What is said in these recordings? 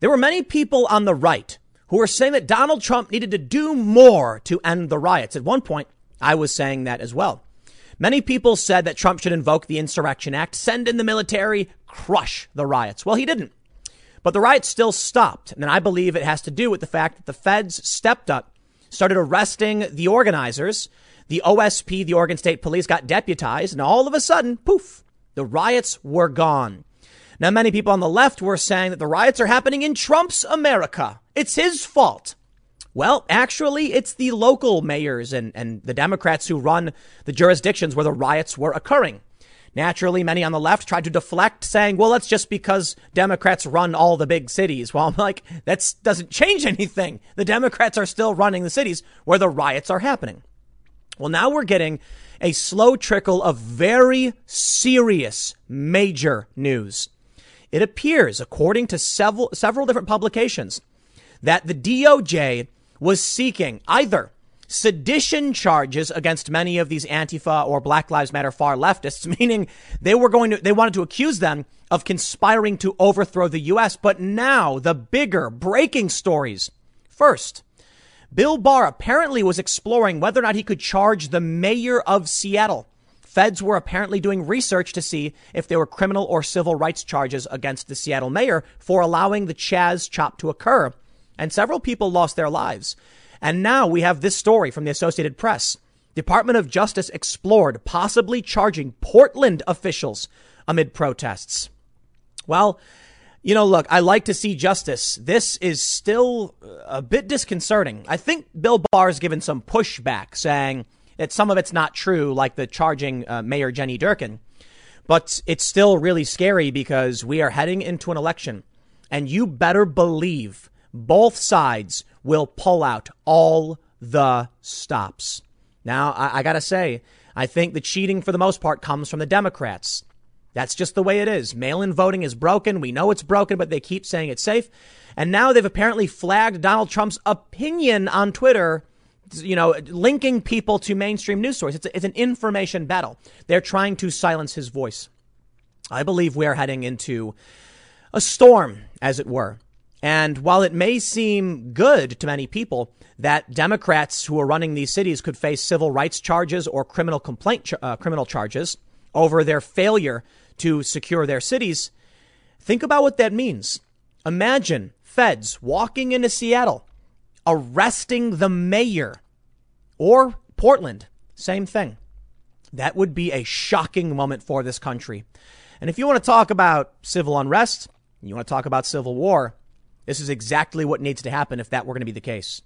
There were many people on the right who were saying that Donald Trump needed to do more to end the riots. At one point, I was saying that as well. Many people said that Trump should invoke the Insurrection Act, send in the military, crush the riots. Well, he didn't. But the riots still stopped. And I believe it has to do with the fact that the feds stepped up, started arresting the organizers. The OSP, the Oregon State Police, got deputized, and all of a sudden, poof, the riots were gone. Now, many people on the left were saying that the riots are happening in Trump's America. It's his fault. Well, actually, it's the local mayors and, and the Democrats who run the jurisdictions where the riots were occurring. Naturally, many on the left tried to deflect, saying, well, that's just because Democrats run all the big cities. Well, I'm like, that doesn't change anything. The Democrats are still running the cities where the riots are happening. Well, now we're getting a slow trickle of very serious major news. It appears, according to several, several different publications, that the DOJ was seeking either sedition charges against many of these Antifa or Black Lives Matter far leftists, meaning they were going to, they wanted to accuse them of conspiring to overthrow the U.S. But now the bigger breaking stories. First, Bill Barr apparently was exploring whether or not he could charge the mayor of Seattle. Feds were apparently doing research to see if there were criminal or civil rights charges against the Seattle mayor for allowing the Chaz chop to occur. And several people lost their lives. And now we have this story from the Associated Press. Department of Justice explored possibly charging Portland officials amid protests. Well, you know, look, I like to see justice. This is still a bit disconcerting. I think Bill Barr has given some pushback saying that some of it's not true, like the charging uh, Mayor Jenny Durkan. But it's still really scary because we are heading into an election. And you better believe both sides will pull out all the stops. Now, I, I got to say, I think the cheating for the most part comes from the Democrats. That's just the way it is. Mail in voting is broken. We know it's broken, but they keep saying it's safe. And now they've apparently flagged Donald Trump's opinion on Twitter, you know, linking people to mainstream news sources. It's, it's an information battle. They're trying to silence his voice. I believe we are heading into a storm, as it were. And while it may seem good to many people that Democrats who are running these cities could face civil rights charges or criminal complaint, uh, criminal charges over their failure to secure their cities, think about what that means. Imagine feds walking into Seattle, arresting the mayor or Portland. Same thing. That would be a shocking moment for this country. And if you want to talk about civil unrest, you want to talk about civil war, this is exactly what needs to happen if that were going to be the case.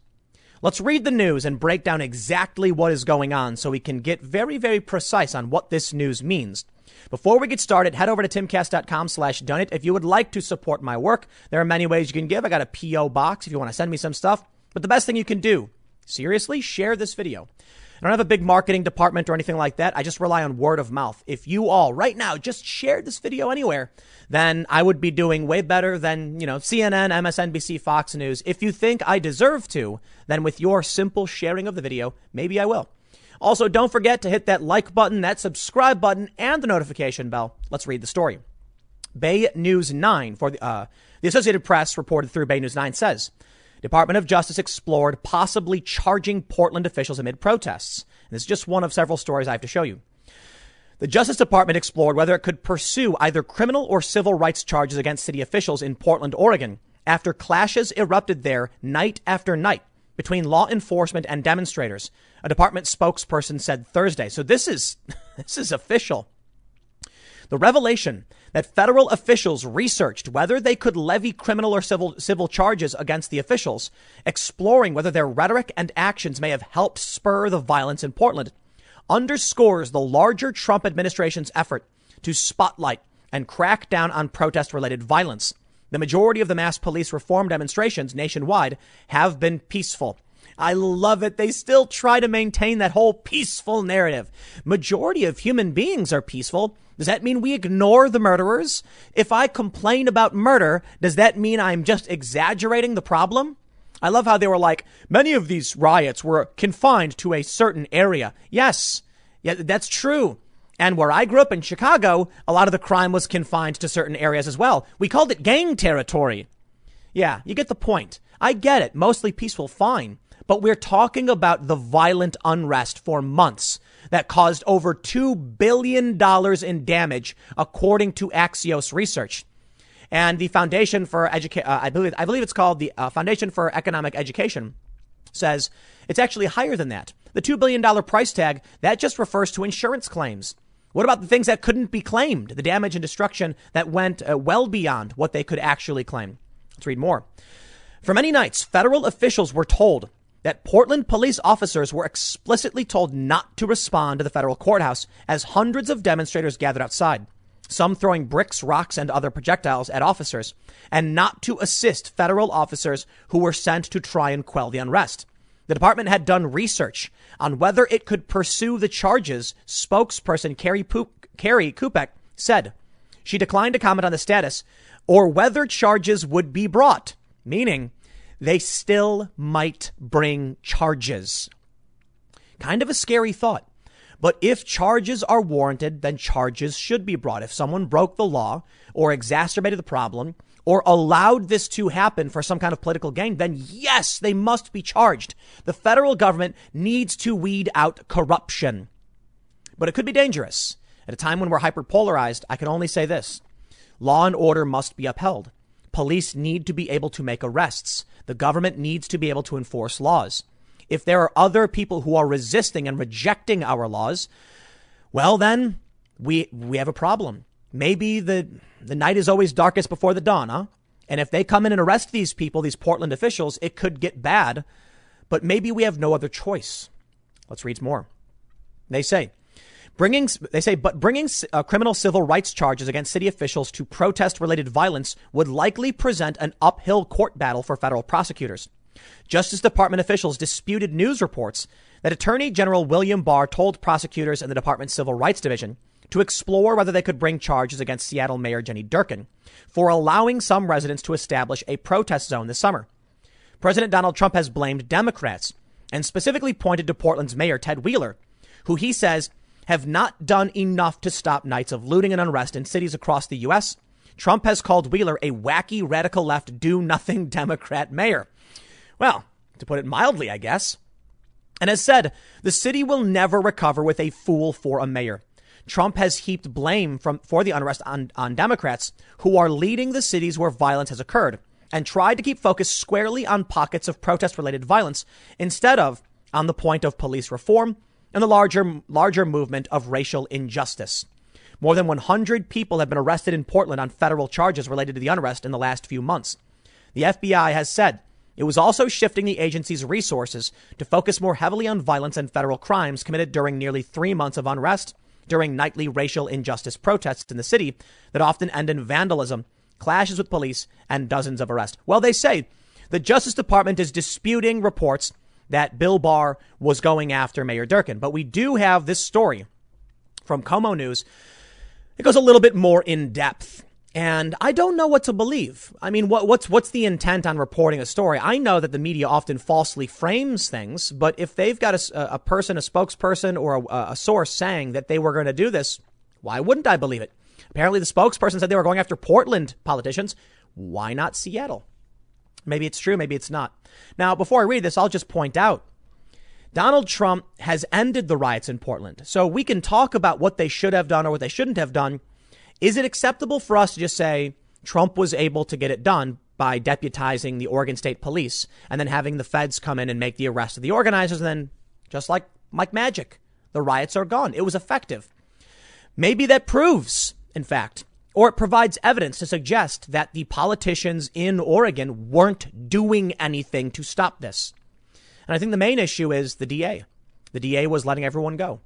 Let's read the news and break down exactly what is going on so we can get very, very precise on what this news means. Before we get started, head over to timcast.com slash donate. If you would like to support my work, there are many ways you can give. I got a P.O. box if you want to send me some stuff. But the best thing you can do, seriously, share this video. I don't have a big marketing department or anything like that. I just rely on word of mouth. If you all right now just shared this video anywhere, then I would be doing way better than, you know, CNN, MSNBC, Fox News. If you think I deserve to, then with your simple sharing of the video, maybe I will. Also, don't forget to hit that like button, that subscribe button, and the notification bell. Let's read the story. Bay News 9 for the, uh, the Associated Press reported through Bay News 9 says Department of Justice explored possibly charging Portland officials amid protests. And this is just one of several stories I have to show you. The Justice Department explored whether it could pursue either criminal or civil rights charges against city officials in Portland, Oregon, after clashes erupted there night after night between law enforcement and demonstrators. A department spokesperson said Thursday. So this is this is official. The revelation that federal officials researched whether they could levy criminal or civil civil charges against the officials, exploring whether their rhetoric and actions may have helped spur the violence in Portland underscores the larger Trump administration's effort to spotlight and crack down on protest related violence. The majority of the mass police reform demonstrations nationwide have been peaceful. I love it. They still try to maintain that whole peaceful narrative. Majority of human beings are peaceful. Does that mean we ignore the murderers? If I complain about murder, does that mean I'm just exaggerating the problem? I love how they were like, many of these riots were confined to a certain area. Yes, yeah, that's true. And where I grew up in Chicago, a lot of the crime was confined to certain areas as well. We called it gang territory. Yeah, you get the point. I get it. Mostly peaceful, fine. But we're talking about the violent unrest for months that caused over $2 billion in damage, according to Axios research. And the Foundation for Education, uh, I believe, I believe it's called the uh, Foundation for Economic Education, says it's actually higher than that. The $2 billion price tag, that just refers to insurance claims. What about the things that couldn't be claimed? The damage and destruction that went uh, well beyond what they could actually claim. Let's read more. For many nights, federal officials were told that Portland police officers were explicitly told not to respond to the federal courthouse as hundreds of demonstrators gathered outside, some throwing bricks, rocks, and other projectiles at officers, and not to assist federal officers who were sent to try and quell the unrest. The department had done research on whether it could pursue the charges. Spokesperson Carrie, Poop, Kerri Kupec said she declined to comment on the status or whether charges would be brought, meaning they still might bring charges. Kind of a scary thought. But if charges are warranted, then charges should be brought. If someone broke the law or exacerbated the problem or allowed this to happen for some kind of political gain, then yes, they must be charged. The federal government needs to weed out corruption. But it could be dangerous. At a time when we're hyperpolarized, I can only say this. Law and order must be upheld. Police need to be able to make arrests. The government needs to be able to enforce laws. If there are other people who are resisting and rejecting our laws, well, then we, we have a problem. Maybe the, the night is always darkest before the dawn, huh? And if they come in and arrest these people, these Portland officials, it could get bad. But maybe we have no other choice. Let's read more. They say, Bringing, they say, but bringing uh, criminal civil rights charges against city officials to protest related violence would likely present an uphill court battle for federal prosecutors. Justice Department officials disputed news reports that Attorney General William Barr told prosecutors in the department's Civil Rights Division to explore whether they could bring charges against Seattle Mayor Jenny Durkan for allowing some residents to establish a protest zone this summer. President Donald Trump has blamed Democrats and specifically pointed to Portland's mayor Ted Wheeler, who he says have not done enough to stop nights of looting and unrest in cities across the U.S. Trump has called Wheeler a wacky radical left do nothing Democrat mayor. Well, to put it mildly, I guess. And as said, the city will never recover with a fool for a mayor. Trump has heaped blame from, for the unrest on, on Democrats who are leading the cities where violence has occurred and tried to keep focus squarely on pockets of protest related violence instead of on the point of police reform and the larger, larger movement of racial injustice. More than 100 people have been arrested in Portland on federal charges related to the unrest in the last few months. The FBI has said it was also shifting the agency's resources to focus more heavily on violence and federal crimes committed during nearly three months of unrest during nightly racial injustice protests in the city that often end in vandalism, clashes with police, and dozens of arrests. Well, they say the Justice Department is disputing reports that Bill Barr was going after Mayor Durkan. But we do have this story from KOMO News. It goes a little bit more in depth. And I don't know what to believe. I mean, what, what's what's the intent on reporting a story? I know that the media often falsely frames things, but if they've got a, a person, a spokesperson, or a, a source saying that they were going to do this, why wouldn't I believe it? Apparently, the spokesperson said they were going after Portland politicians. Why not Seattle? Maybe it's true, maybe it's not. Now, before I read this, I'll just point out Donald Trump has ended the riots in Portland. So we can talk about what they should have done or what they shouldn't have done. Is it acceptable for us to just say Trump was able to get it done by deputizing the Oregon State Police and then having the feds come in and make the arrest of the organizers? And then, just like Mike Magic, the riots are gone. It was effective. Maybe that proves, in fact, or it provides evidence to suggest that the politicians in Oregon weren't doing anything to stop this. And I think the main issue is the DA. The DA was letting everyone go.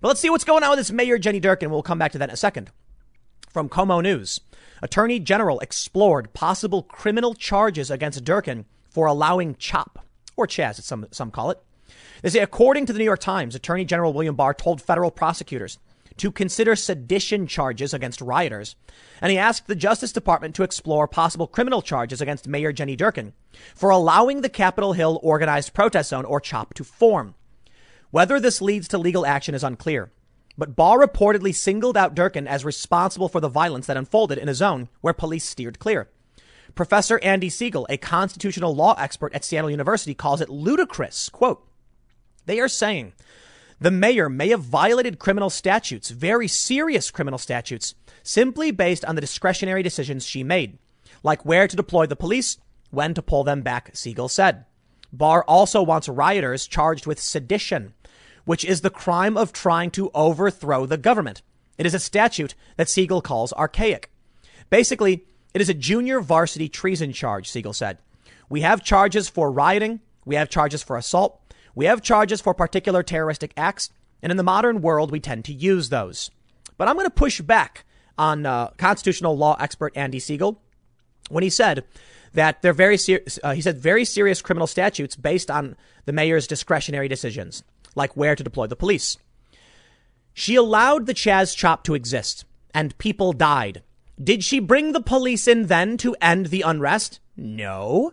But let's see what's going on with this Mayor Jenny Durkan. We'll come back to that in a second. From KOMO News, Attorney General explored possible criminal charges against Durkan for allowing CHOP, or Chaz, as some, some call it. They say, according to the New York Times, Attorney General William Barr told federal prosecutors to consider sedition charges against rioters, and he asked the Justice Department to explore possible criminal charges against Mayor Jenny Durkan for allowing the Capitol Hill Organized Protest Zone, or CHOP, to form. Whether this leads to legal action is unclear, but Barr reportedly singled out Durkan as responsible for the violence that unfolded in a zone where police steered clear. Professor Andy Siegel, a constitutional law expert at Seattle University, calls it ludicrous. Quote, they are saying the mayor may have violated criminal statutes, very serious criminal statutes, simply based on the discretionary decisions she made, like where to deploy the police, when to pull them back, Siegel said. Barr also wants rioters charged with sedition, which is the crime of trying to overthrow the government. It is a statute that Siegel calls archaic. Basically, it is a junior varsity treason charge, Siegel said. We have charges for rioting. We have charges for assault. We have charges for particular terroristic acts. And in the modern world, we tend to use those. But I'm going to push back on uh, constitutional law expert Andy Siegel when he said that they're very serious. Uh, he said very serious criminal statutes based on the mayor's discretionary decisions, like where to deploy the police. She allowed the Chaz Chop to exist, and people died. Did she bring the police in then to end the unrest? No.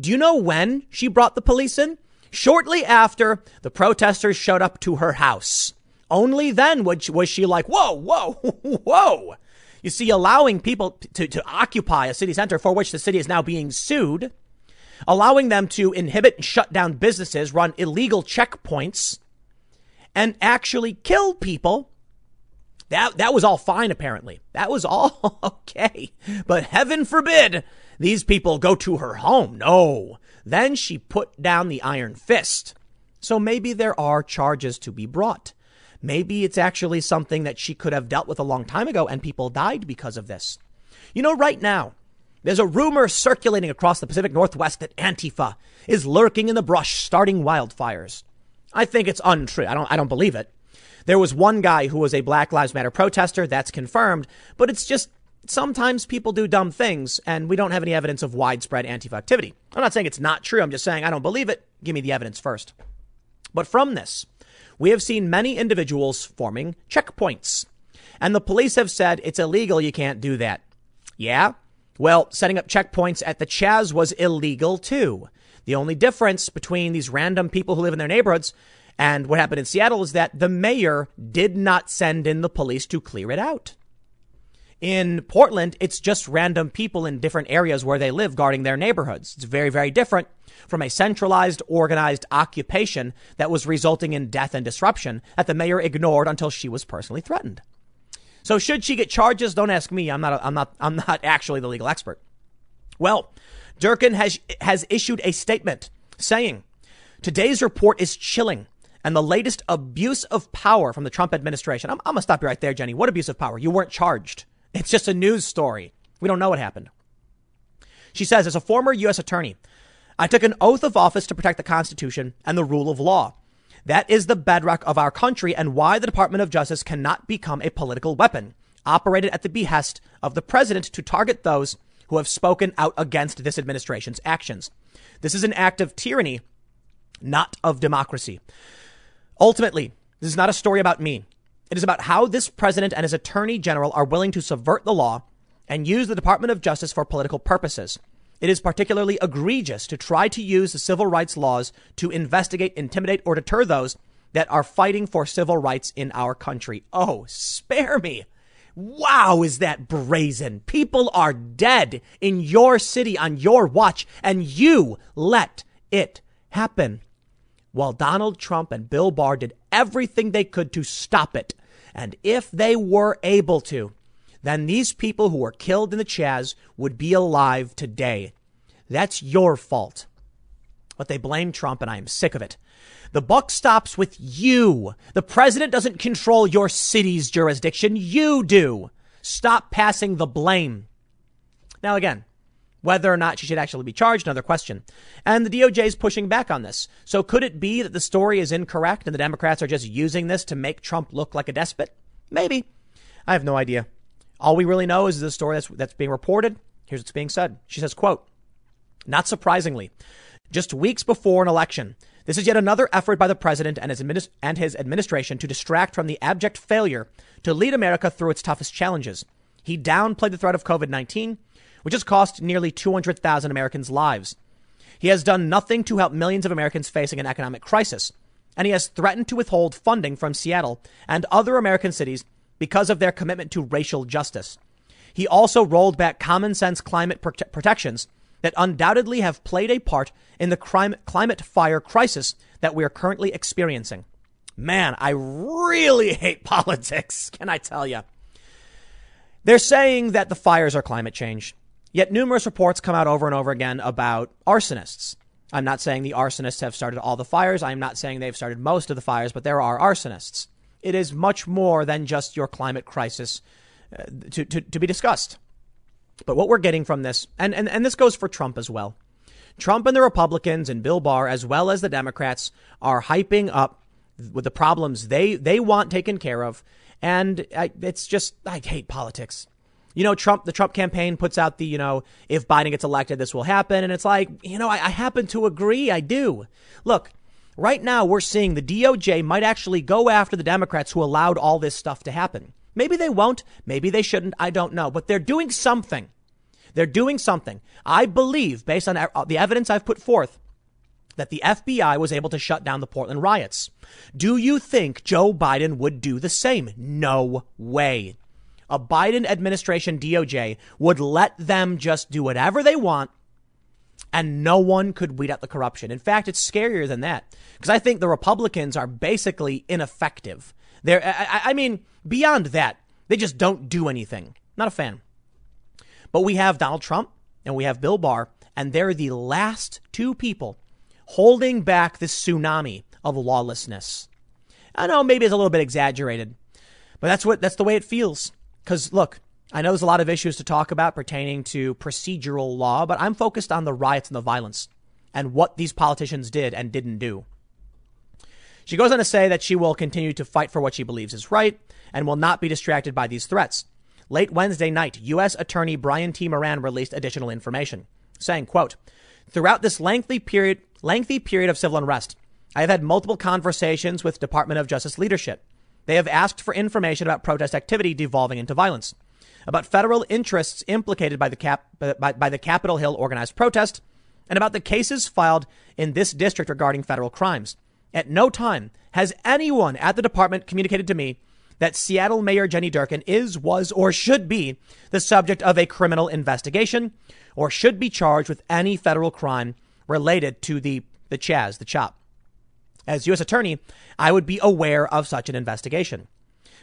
Do you know when she brought the police in? Shortly after the protesters showed up to her house. Only then was she like, whoa, whoa, whoa. You see, allowing people to, to occupy a city center for which the city is now being sued, allowing them to inhibit and shut down businesses, run illegal checkpoints, and actually kill people. That, that was all fine, apparently. That was all okay. But heaven forbid these people go to her home. No. Then she put down the iron fist. So maybe there are charges to be brought. Maybe it's actually something that she could have dealt with a long time ago and people died because of this. You know, right now, there's a rumor circulating across the Pacific Northwest that Antifa is lurking in the brush, starting wildfires. I think it's untrue. I don't, I don't believe it. There was one guy who was a Black Lives Matter protester. That's confirmed, but it's just sometimes people do dumb things and we don't have any evidence of widespread Antifa activity. I'm not saying it's not true. I'm just saying I don't believe it. Give me the evidence first. But from this, we have seen many individuals forming checkpoints. And the police have said it's illegal. You can't do that. Yeah. Well, setting up checkpoints at the Chaz was illegal too. The only difference between these random people who live in their neighborhoods and what happened in Seattle is that the mayor did not send in the police to clear it out. In Portland, it's just random people in different areas where they live guarding their neighborhoods. It's very, very different from a centralized, organized occupation that was resulting in death and disruption that the mayor ignored until she was personally threatened. So should she get charges? Don't ask me. I'm not, a, I'm not, I'm not actually the legal expert. Well, Durkan has, has issued a statement saying today's report is chilling and the latest abuse of power from the Trump administration. I'm, I'm going to stop you right there, Jenny. What abuse of power? You weren't charged. It's just a news story. We don't know what happened. She says, as a former U.S. attorney, I took an oath of office to protect the Constitution and the rule of law. That is the bedrock of our country and why the Department of Justice cannot become a political weapon operated at the behest of the president to target those who have spoken out against this administration's actions. This is an act of tyranny, not of democracy. Ultimately, this is not a story about me. It is about how this president and his attorney general are willing to subvert the law and use the Department of Justice for political purposes. It is particularly egregious to try to use the civil rights laws to investigate, intimidate, or deter those that are fighting for civil rights in our country. Oh, spare me. Wow, is that brazen? People are dead in your city on your watch, and you let it happen. While Donald Trump and Bill Barr did everything they could to stop it. And if they were able to, then these people who were killed in the Chaz would be alive today. That's your fault. But they blame Trump, and I am sick of it. The buck stops with you. The president doesn't control your city's jurisdiction. You do. Stop passing the blame. Now, again, whether or not she should actually be charged, another question. And the DOJ is pushing back on this. So could it be that the story is incorrect and the Democrats are just using this to make Trump look like a despot? Maybe. I have no idea. All we really know is the story that's, that's being reported. Here's what's being said. She says, quote, not surprisingly, just weeks before an election, this is yet another effort by the president and his, administ- and his administration to distract from the abject failure to lead America through its toughest challenges. He downplayed the threat of COVID 19 which has cost nearly 200,000 Americans lives. He has done nothing to help millions of Americans facing an economic crisis, and he has threatened to withhold funding from Seattle and other American cities because of their commitment to racial justice. He also rolled back common sense climate prote- protections that undoubtedly have played a part in the climate, climate fire crisis that we are currently experiencing. Man, I really hate politics, can I tell you? They're saying that the fires are climate change. Yet numerous reports come out over and over again about arsonists. I'm not saying the arsonists have started all the fires. I'm not saying they've started most of the fires, but there are arsonists. It is much more than just your climate crisis uh, to, to, to be discussed. But what we're getting from this, and, and, and this goes for Trump as well. Trump and the Republicans and Bill Barr, as well as the Democrats, are hyping up with the problems they, they want taken care of. And I, it's just, I hate politics. You know, Trump, the Trump campaign puts out the, you know, if Biden gets elected, this will happen. And it's like, you know, I, I happen to agree. I do. Look, right now we're seeing the DOJ might actually go after the Democrats who allowed all this stuff to happen. Maybe they won't. Maybe they shouldn't. I don't know. But they're doing something. They're doing something. I believe, based on uh, the evidence I've put forth, that the FBI was able to shut down the Portland riots. Do you think Joe Biden would do the same? No way a Biden administration DOJ would let them just do whatever they want and no one could weed out the corruption. In fact, it's scarier than that because I think the Republicans are basically ineffective. They're, I, I mean, beyond that, they just don't do anything. Not a fan. But we have Donald Trump and we have Bill Barr, and they're the last two people holding back this tsunami of lawlessness. I know maybe it's a little bit exaggerated, but that's what that's the way it feels. Because look, I know there's a lot of issues to talk about pertaining to procedural law, but I'm focused on the riots and the violence and what these politicians did and didn't do. She goes on to say that she will continue to fight for what she believes is right and will not be distracted by these threats. Late Wednesday night, U.S. Attorney Brian T. Moran released additional information, saying, quote, Throughout this lengthy period, lengthy period of civil unrest, I have had multiple conversations with Department of Justice leadership. They have asked for information about protest activity devolving into violence, about federal interests implicated by the, Cap, by, by the Capitol Hill organized protest, and about the cases filed in this district regarding federal crimes. At no time has anyone at the department communicated to me that Seattle Mayor Jenny Durkan is, was, or should be the subject of a criminal investigation or should be charged with any federal crime related to the, the Chaz, the CHOP. As U.S. Attorney, I would be aware of such an investigation.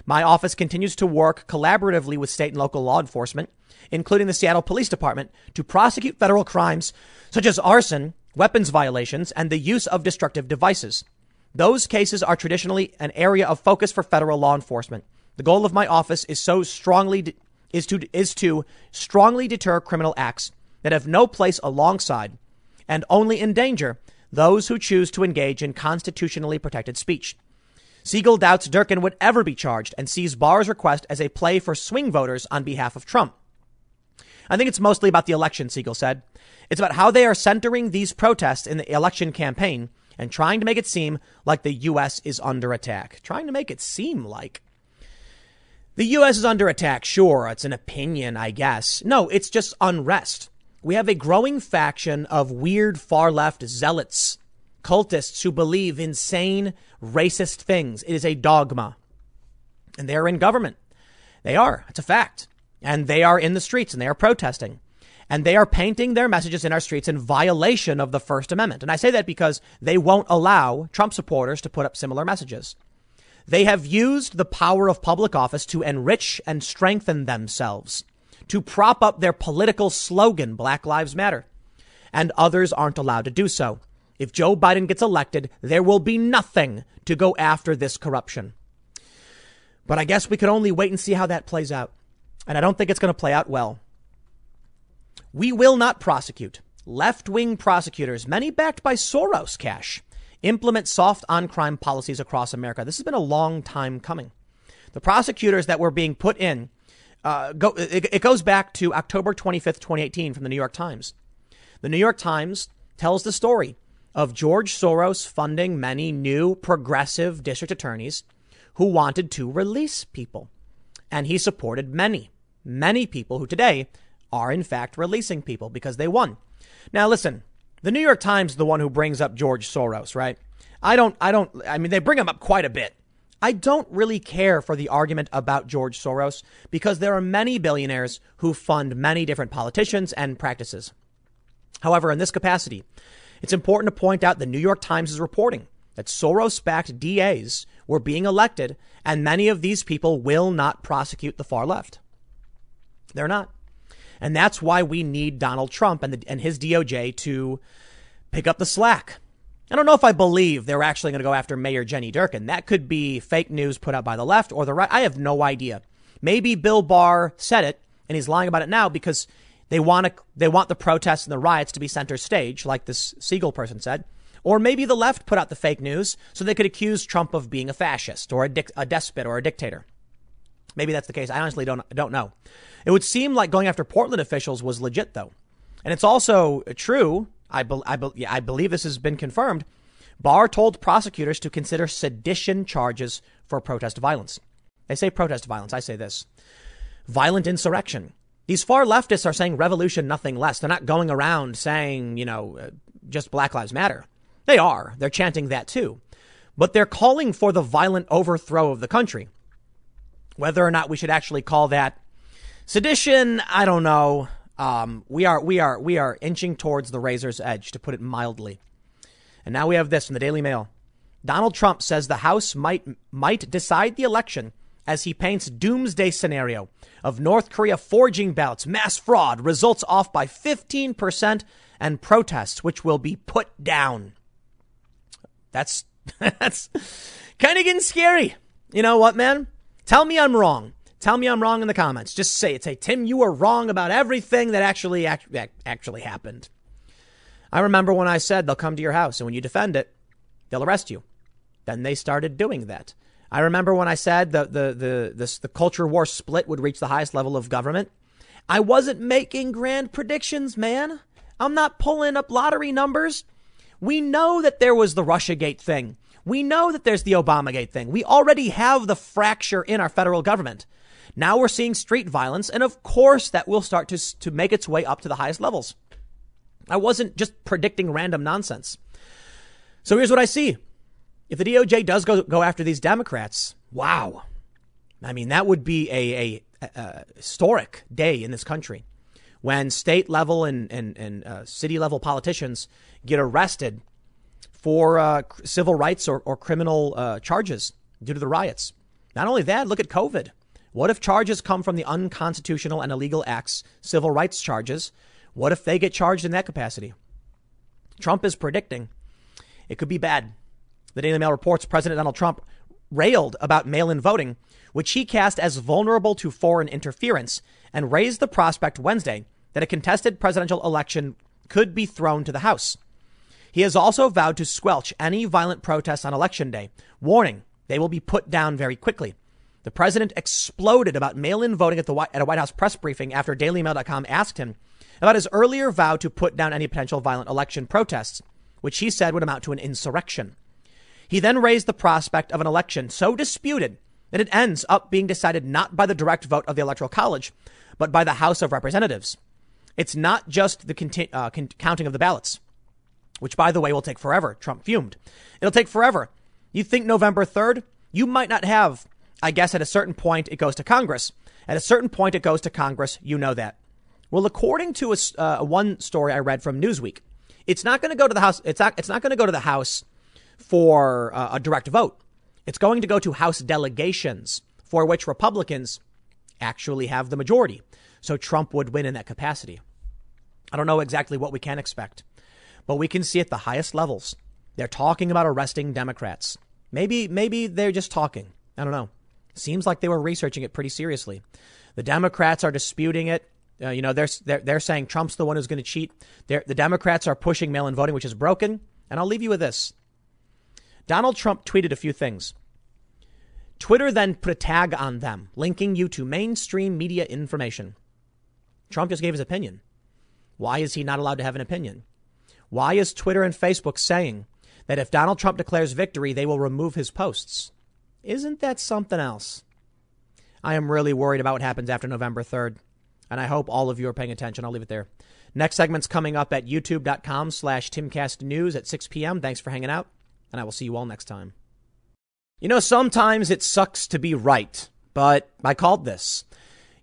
My office continues to work collaboratively with state and local law enforcement, including the Seattle Police Department, to prosecute federal crimes such as arson, weapons violations, and the use of destructive devices. Those cases are traditionally an area of focus for federal law enforcement. The goal of my office is so strongly de- is to is to strongly deter criminal acts that have no place alongside and only endanger those who choose to engage in constitutionally protected speech. Siegel doubts Durkan would ever be charged and sees Barr's request as a play for swing voters on behalf of Trump. I think it's mostly about the election, Siegel said. It's about how they are centering these protests in the election campaign and trying to make it seem like the U.S. is under attack. Trying to make it seem like. The U.S. is under attack, sure. It's an opinion, I guess. No, it's just unrest we have a growing faction of weird far left zealots, cultists who believe insane, racist things. It is a dogma. And they're in government. They are. It's a fact. And they are in the streets and they are protesting. And they are painting their messages in our streets in violation of the First Amendment. And I say that because they won't allow Trump supporters to put up similar messages. They have used the power of public office to enrich and strengthen themselves to prop up their political slogan, Black Lives Matter. And others aren't allowed to do so. If Joe Biden gets elected, there will be nothing to go after this corruption. But I guess we could only wait and see how that plays out. And I don't think it's going to play out well. We will not prosecute. Left wing prosecutors, many backed by Soros cash, implement soft on crime policies across America. This has been a long time coming. The prosecutors that were being put in uh, go, it, it goes back to October 25th, 2018 from the New York Times. The New York Times tells the story of George Soros funding many new progressive district attorneys who wanted to release people. And he supported many, many people who today are in fact releasing people because they won. Now listen, the New York Times is the one who brings up George Soros, right? I don't, I don't, I mean, they bring him up quite a bit. I don't really care for the argument about George Soros because there are many billionaires who fund many different politicians and practices. However, in this capacity, it's important to point out the New York Times is reporting that Soros backed DAs were being elected, and many of these people will not prosecute the far left. They're not. And that's why we need Donald Trump and, the, and his DOJ to pick up the slack. I don't know if I believe they're actually going to go after Mayor Jenny Durkan. That could be fake news put out by the left or the right. I have no idea. Maybe Bill Barr said it and he's lying about it now because they want to, they want the protests and the riots to be center stage, like this Siegel person said. Or maybe the left put out the fake news so they could accuse Trump of being a fascist or a, a despot or a dictator. Maybe that's the case. I honestly don't don't know. It would seem like going after Portland officials was legit though. And it's also true I, be, I, be, yeah, I believe this has been confirmed. Barr told prosecutors to consider sedition charges for protest violence. They say protest violence. I say this violent insurrection. These far leftists are saying revolution, nothing less. They're not going around saying, you know, uh, just Black Lives Matter. They are. They're chanting that too. But they're calling for the violent overthrow of the country. Whether or not we should actually call that sedition, I don't know. Um, we are we are we are inching towards the razor's edge, to put it mildly. And now we have this from the Daily Mail. Donald Trump says the House might might decide the election as he paints doomsday scenario of North Korea forging ballots, mass fraud, results off by 15%, and protests which will be put down. That's that's kind of getting scary. You know what, man? Tell me I'm wrong. Tell me I'm wrong in the comments. Just say it. Say, Tim, you were wrong about everything that actually actually happened. I remember when I said they'll come to your house and when you defend it, they'll arrest you. Then they started doing that. I remember when I said the the the the culture war split would reach the highest level of government. I wasn't making grand predictions, man. I'm not pulling up lottery numbers. We know that there was the Russiagate thing. We know that there's the Obamagate thing. We already have the fracture in our federal government. Now we're seeing street violence, and of course that will start to, to make its way up to the highest levels. I wasn't just predicting random nonsense. So here's what I see. If the DOJ does go, go after these Democrats, wow. I mean, that would be a, a, a historic day in this country when state level and, and, and uh, city level politicians get arrested for uh, civil rights or, or criminal uh, charges due to the riots. Not only that, look at COVID. What if charges come from the unconstitutional and illegal acts, civil rights charges? What if they get charged in that capacity? Trump is predicting it could be bad. The Daily Mail reports President Donald Trump railed about mail in voting, which he cast as vulnerable to foreign interference, and raised the prospect Wednesday that a contested presidential election could be thrown to the House. He has also vowed to squelch any violent protests on election day, warning they will be put down very quickly. The president exploded about mail in voting at, the, at a White House press briefing after DailyMail.com asked him about his earlier vow to put down any potential violent election protests, which he said would amount to an insurrection. He then raised the prospect of an election so disputed that it ends up being decided not by the direct vote of the Electoral College, but by the House of Representatives. It's not just the conti- uh, con- counting of the ballots, which, by the way, will take forever. Trump fumed. It'll take forever. You think November 3rd? You might not have I guess at a certain point it goes to Congress. At a certain point it goes to Congress. You know that. Well, according to a, uh, one story I read from Newsweek, it's not going to go to the House. It's not. It's not going to go to the House for uh, a direct vote. It's going to go to House delegations for which Republicans actually have the majority. So Trump would win in that capacity. I don't know exactly what we can expect, but we can see at the highest levels they're talking about arresting Democrats. Maybe maybe they're just talking. I don't know. Seems like they were researching it pretty seriously. The Democrats are disputing it. Uh, you know, they're, they're, they're saying Trump's the one who's going to cheat. They're, the Democrats are pushing mail in voting, which is broken. And I'll leave you with this Donald Trump tweeted a few things. Twitter then put a tag on them, linking you to mainstream media information. Trump just gave his opinion. Why is he not allowed to have an opinion? Why is Twitter and Facebook saying that if Donald Trump declares victory, they will remove his posts? Isn't that something else? I am really worried about what happens after November 3rd, and I hope all of you are paying attention. I'll leave it there. Next segment's coming up at youtube.com slash timcastnews at 6 p.m. Thanks for hanging out, and I will see you all next time. You know, sometimes it sucks to be right, but I called this.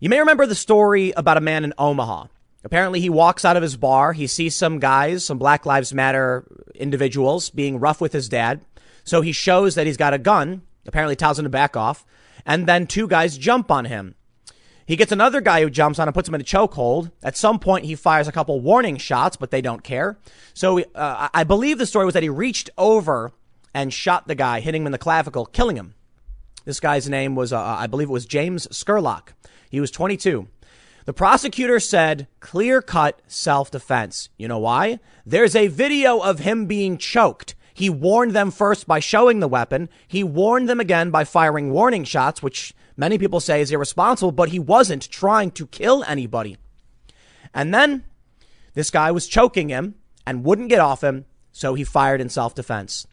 You may remember the story about a man in Omaha. Apparently, he walks out of his bar. He sees some guys, some Black Lives Matter individuals, being rough with his dad. So he shows that he's got a gun, apparently tells him to back off, and then two guys jump on him. He gets another guy who jumps on and puts him in a chokehold. At some point, he fires a couple warning shots, but they don't care. So uh, I believe the story was that he reached over and shot the guy, hitting him in the clavicle, killing him. This guy's name was, uh, I believe it was James Scurlock. He was 22. The prosecutor said clear cut self defense. You know why? There's a video of him being choked. He warned them first by showing the weapon. He warned them again by firing warning shots, which many people say is irresponsible, but he wasn't trying to kill anybody. And then this guy was choking him and wouldn't get off him, so he fired in self defense.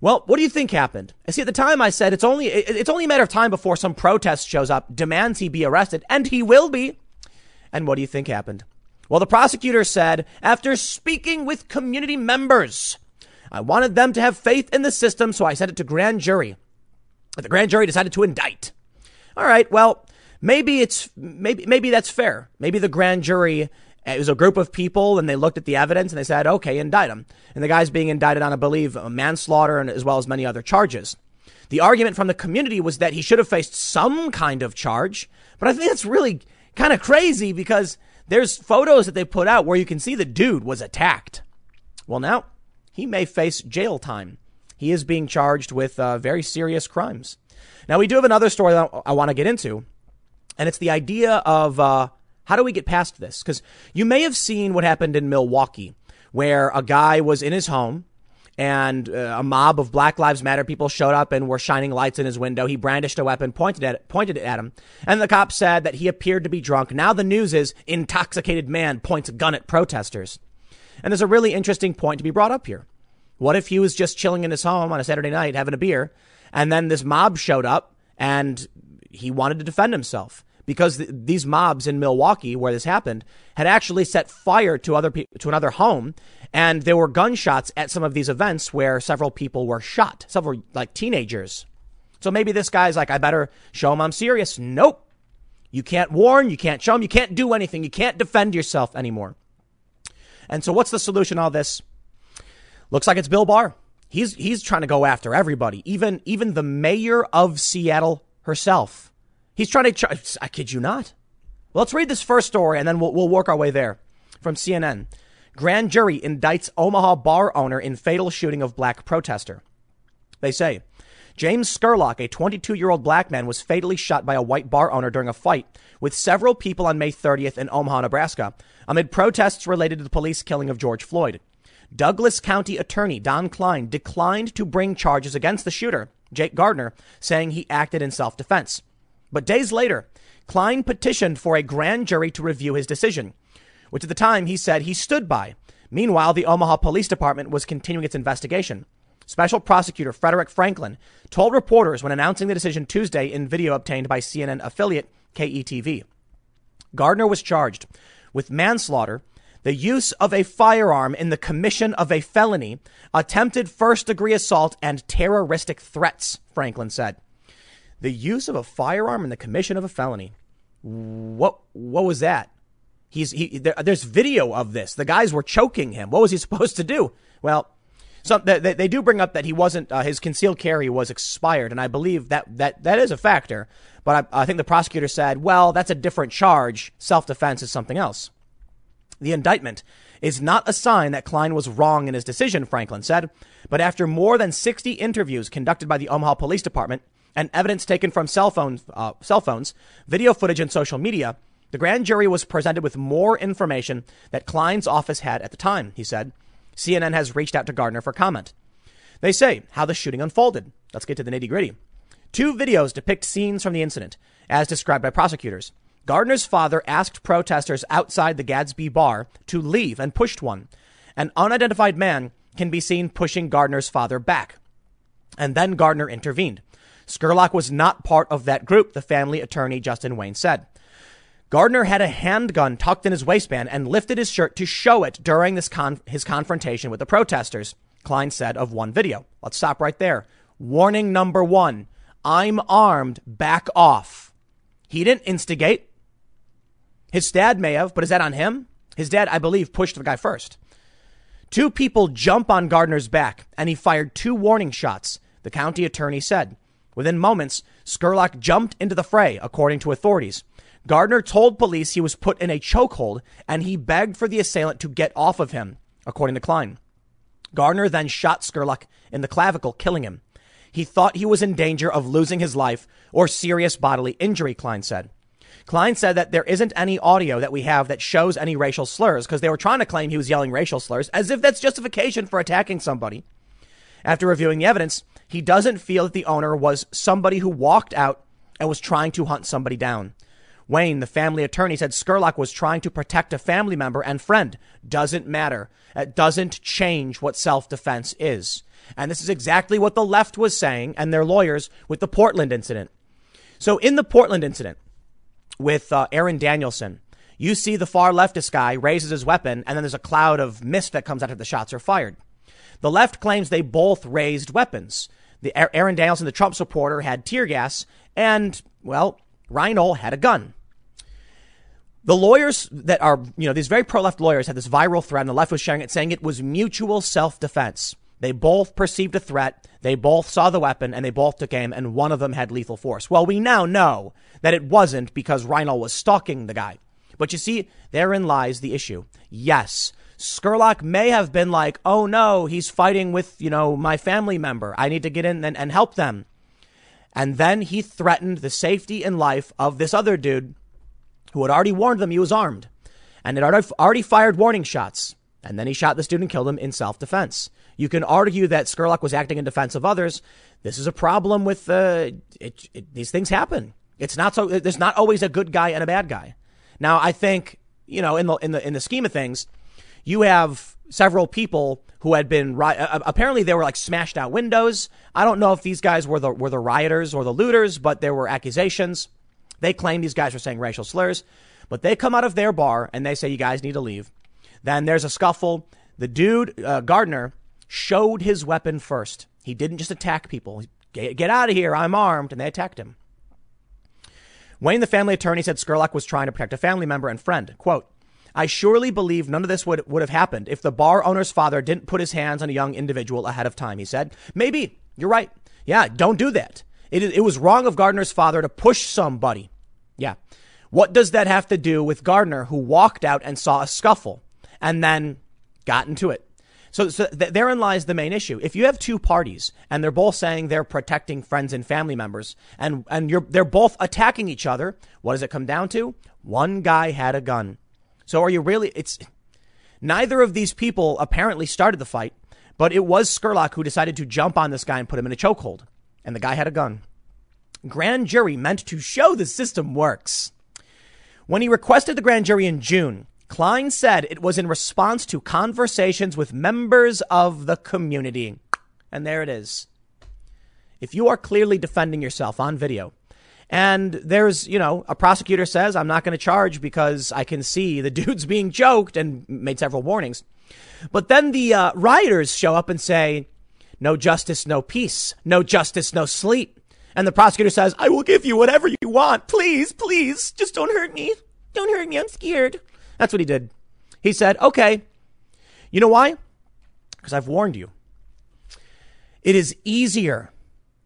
Well, what do you think happened? I see at the time I said it's only it's only a matter of time before some protest shows up, demands he be arrested, and he will be. And what do you think happened? Well, the prosecutor said, after speaking with community members, I wanted them to have faith in the system, so I sent it to grand jury. The grand jury decided to indict. All right, well, maybe it's maybe maybe that's fair. Maybe the grand jury it was a group of people and they looked at the evidence and they said, okay, indict him. And the guy's being indicted on, I believe, manslaughter and as well as many other charges. The argument from the community was that he should have faced some kind of charge. But I think that's really kind of crazy because there's photos that they put out where you can see the dude was attacked. Well, now he may face jail time. He is being charged with uh, very serious crimes. Now, we do have another story that I want to get into, and it's the idea of uh, how do we get past this? Because you may have seen what happened in Milwaukee, where a guy was in his home and uh, a mob of Black Lives Matter people showed up and were shining lights in his window. He brandished a weapon, pointed at it, pointed it at him, and the cop said that he appeared to be drunk. Now the news is intoxicated man points gun at protesters. And there's a really interesting point to be brought up here. What if he was just chilling in his home on a Saturday night having a beer, and then this mob showed up and he wanted to defend himself? because th- these mobs in Milwaukee, where this happened, had actually set fire to other pe- to another home, and there were gunshots at some of these events where several people were shot, several like teenagers. So maybe this guy's like, I better show him I'm serious. Nope. You can't warn, you can't show him, you can't do anything, you can't defend yourself anymore. And so, what's the solution to all this? Looks like it's Bill Barr. He's he's trying to go after everybody, even even the mayor of Seattle herself. He's trying to, I kid you not. Well, let's read this first story and then we'll, we'll work our way there. From CNN. Grand jury indicts Omaha bar owner in fatal shooting of black protester. They say James Scurlock, a 22 year old black man, was fatally shot by a white bar owner during a fight with several people on May 30th in Omaha, Nebraska, amid protests related to the police killing of George Floyd. Douglas County Attorney Don Kleine declined to bring charges against the shooter, Jake Gardner, saying he acted in self defense. But days later, Kleine petitioned for a grand jury to review his decision, which at the time he said he stood by. Meanwhile, the Omaha Police Department was continuing its investigation. Special prosecutor Frederick Franklin told reporters when announcing the decision Tuesday in video obtained by CNN affiliate KETV. Gardner was charged with manslaughter, the use of a firearm in the commission of a felony, attempted first degree assault, and terroristic threats, Franklin said the use of a firearm in the commission of a felony. What what was that? He's he there, there's video of this. The guys were choking him. What was he supposed to do? Well, they, they do bring up that he wasn't uh, his concealed carry was expired, and I believe that that that is a factor. But I, I think the prosecutor said, well, that's a different charge. Self defense is something else. The indictment is not a sign that Kleine was wrong in his decision, Franklin said. But after more than 60 interviews conducted by the Omaha Police Department, and evidence taken from cell phones, uh, cell phones, video footage, and social media, the grand jury was presented with more information that Kleine's office had at the time, he said. CNN has reached out to Gardner for comment. They say how the shooting unfolded. Let's get to the nitty gritty. Two videos depict scenes from the incident, as described by prosecutors. Gardner's father asked protesters outside the Gatsby bar to leave and pushed one. An unidentified man can be seen pushing Gardner's father back. And then Gardner intervened. Scurlock was not part of that group, the family attorney Justin Wayne said. Gardner had a handgun tucked in his waistband and lifted his shirt to show it during this con- his confrontation with the protesters, Kleine said of one video. Let's stop right there. Warning number one I'm armed, back off. He didn't instigate. His dad may have, but is that on him? His dad, I believe, pushed the guy first. Two people jump on Gardner's back, and he fired two warning shots, the county attorney said. Within moments, Scurlock jumped into the fray, according to authorities. Gardner told police he was put in a chokehold, and he begged for the assailant to get off of him, according to Kleine. Gardner then shot Scurlock in the clavicle, killing him. He thought he was in danger of losing his life or serious bodily injury, Kleine said. Kleine said that there isn't any audio that we have that shows any racial slurs because they were trying to claim he was yelling racial slurs as if that's justification for attacking somebody. After reviewing the evidence, he doesn't feel that the owner was somebody who walked out and was trying to hunt somebody down. Wayne, the family attorney, said Scurlock was trying to protect a family member and friend. Doesn't matter. It doesn't change what self defense is. And this is exactly what the left was saying and their lawyers with the Portland incident. So in the Portland incident, with uh, Aaron Danielson. You see the far leftist guy raises his weapon, and then there's a cloud of mist that comes after the shots are fired. The left claims they both raised weapons. The Aaron Danielson, the Trump supporter, had tear gas, and well, Reinoehl had a gun. The lawyers that are, you know, these very pro-left lawyers had this viral thread, and the left was sharing it, saying it was mutual self-defense. They both perceived a threat. They both saw the weapon and they both took aim and one of them had lethal force. Well, we now know that it wasn't because Reinoehl was stalking the guy. But you see, therein lies the issue. Yes, Scurlock may have been like, oh no, he's fighting with, you know, my family member. I need to get in and, and help them. And then he threatened the safety and life of this other dude who had already warned them he was armed and had already fired warning shots. And then he shot this dude and killed him in self defense. You can argue that Scurlock was acting in defense of others. This is a problem with uh, it, it, these things happen. It's not so. There's not always a good guy and a bad guy. Now, I think you know in the in the in the scheme of things, you have several people who had been apparently they were like smashed out windows. I don't know if these guys were the were the rioters or the looters, but there were accusations. They claim these guys were saying racial slurs, but they come out of their bar and they say you guys need to leave. Then there's a scuffle. The dude uh, Gardner showed his weapon first. He didn't just attack people. Get, get out of here. I'm armed. And they attacked him. Wayne, the family attorney, said Scurlock was trying to protect a family member and friend. Quote, I surely believe none of this would, would have happened if the bar owner's father didn't put his hands on a young individual ahead of time, he said. Maybe. You're right. Yeah, don't do that. It, it was wrong of Gardner's father to push somebody. Yeah. What does that have to do with Gardner, who walked out and saw a scuffle and then got into it? So, so th- therein lies the main issue. If you have two parties and they're both saying they're protecting friends and family members, and and you're they're both attacking each other, what does it come down to? One guy had a gun. So are you really? It's neither of these people apparently started the fight, but it was Scurlock who decided to jump on this guy and put him in a chokehold, and the guy had a gun. Grand jury meant to show the system works. When he requested the grand jury in June, Kleine said it was in response to conversations with members of the community. And there it is. If you are clearly defending yourself on video, and there's, you know, a prosecutor says, I'm not going to charge because I can see the dude's being joked and made several warnings. But then the uh, rioters show up and say, no justice, no peace. No justice, no sleep. And the prosecutor says, I will give you whatever you want. Please, please, just don't hurt me. Don't hurt me. I'm scared. That's what he did. He said, okay, you know why? Because I've warned you. It is easier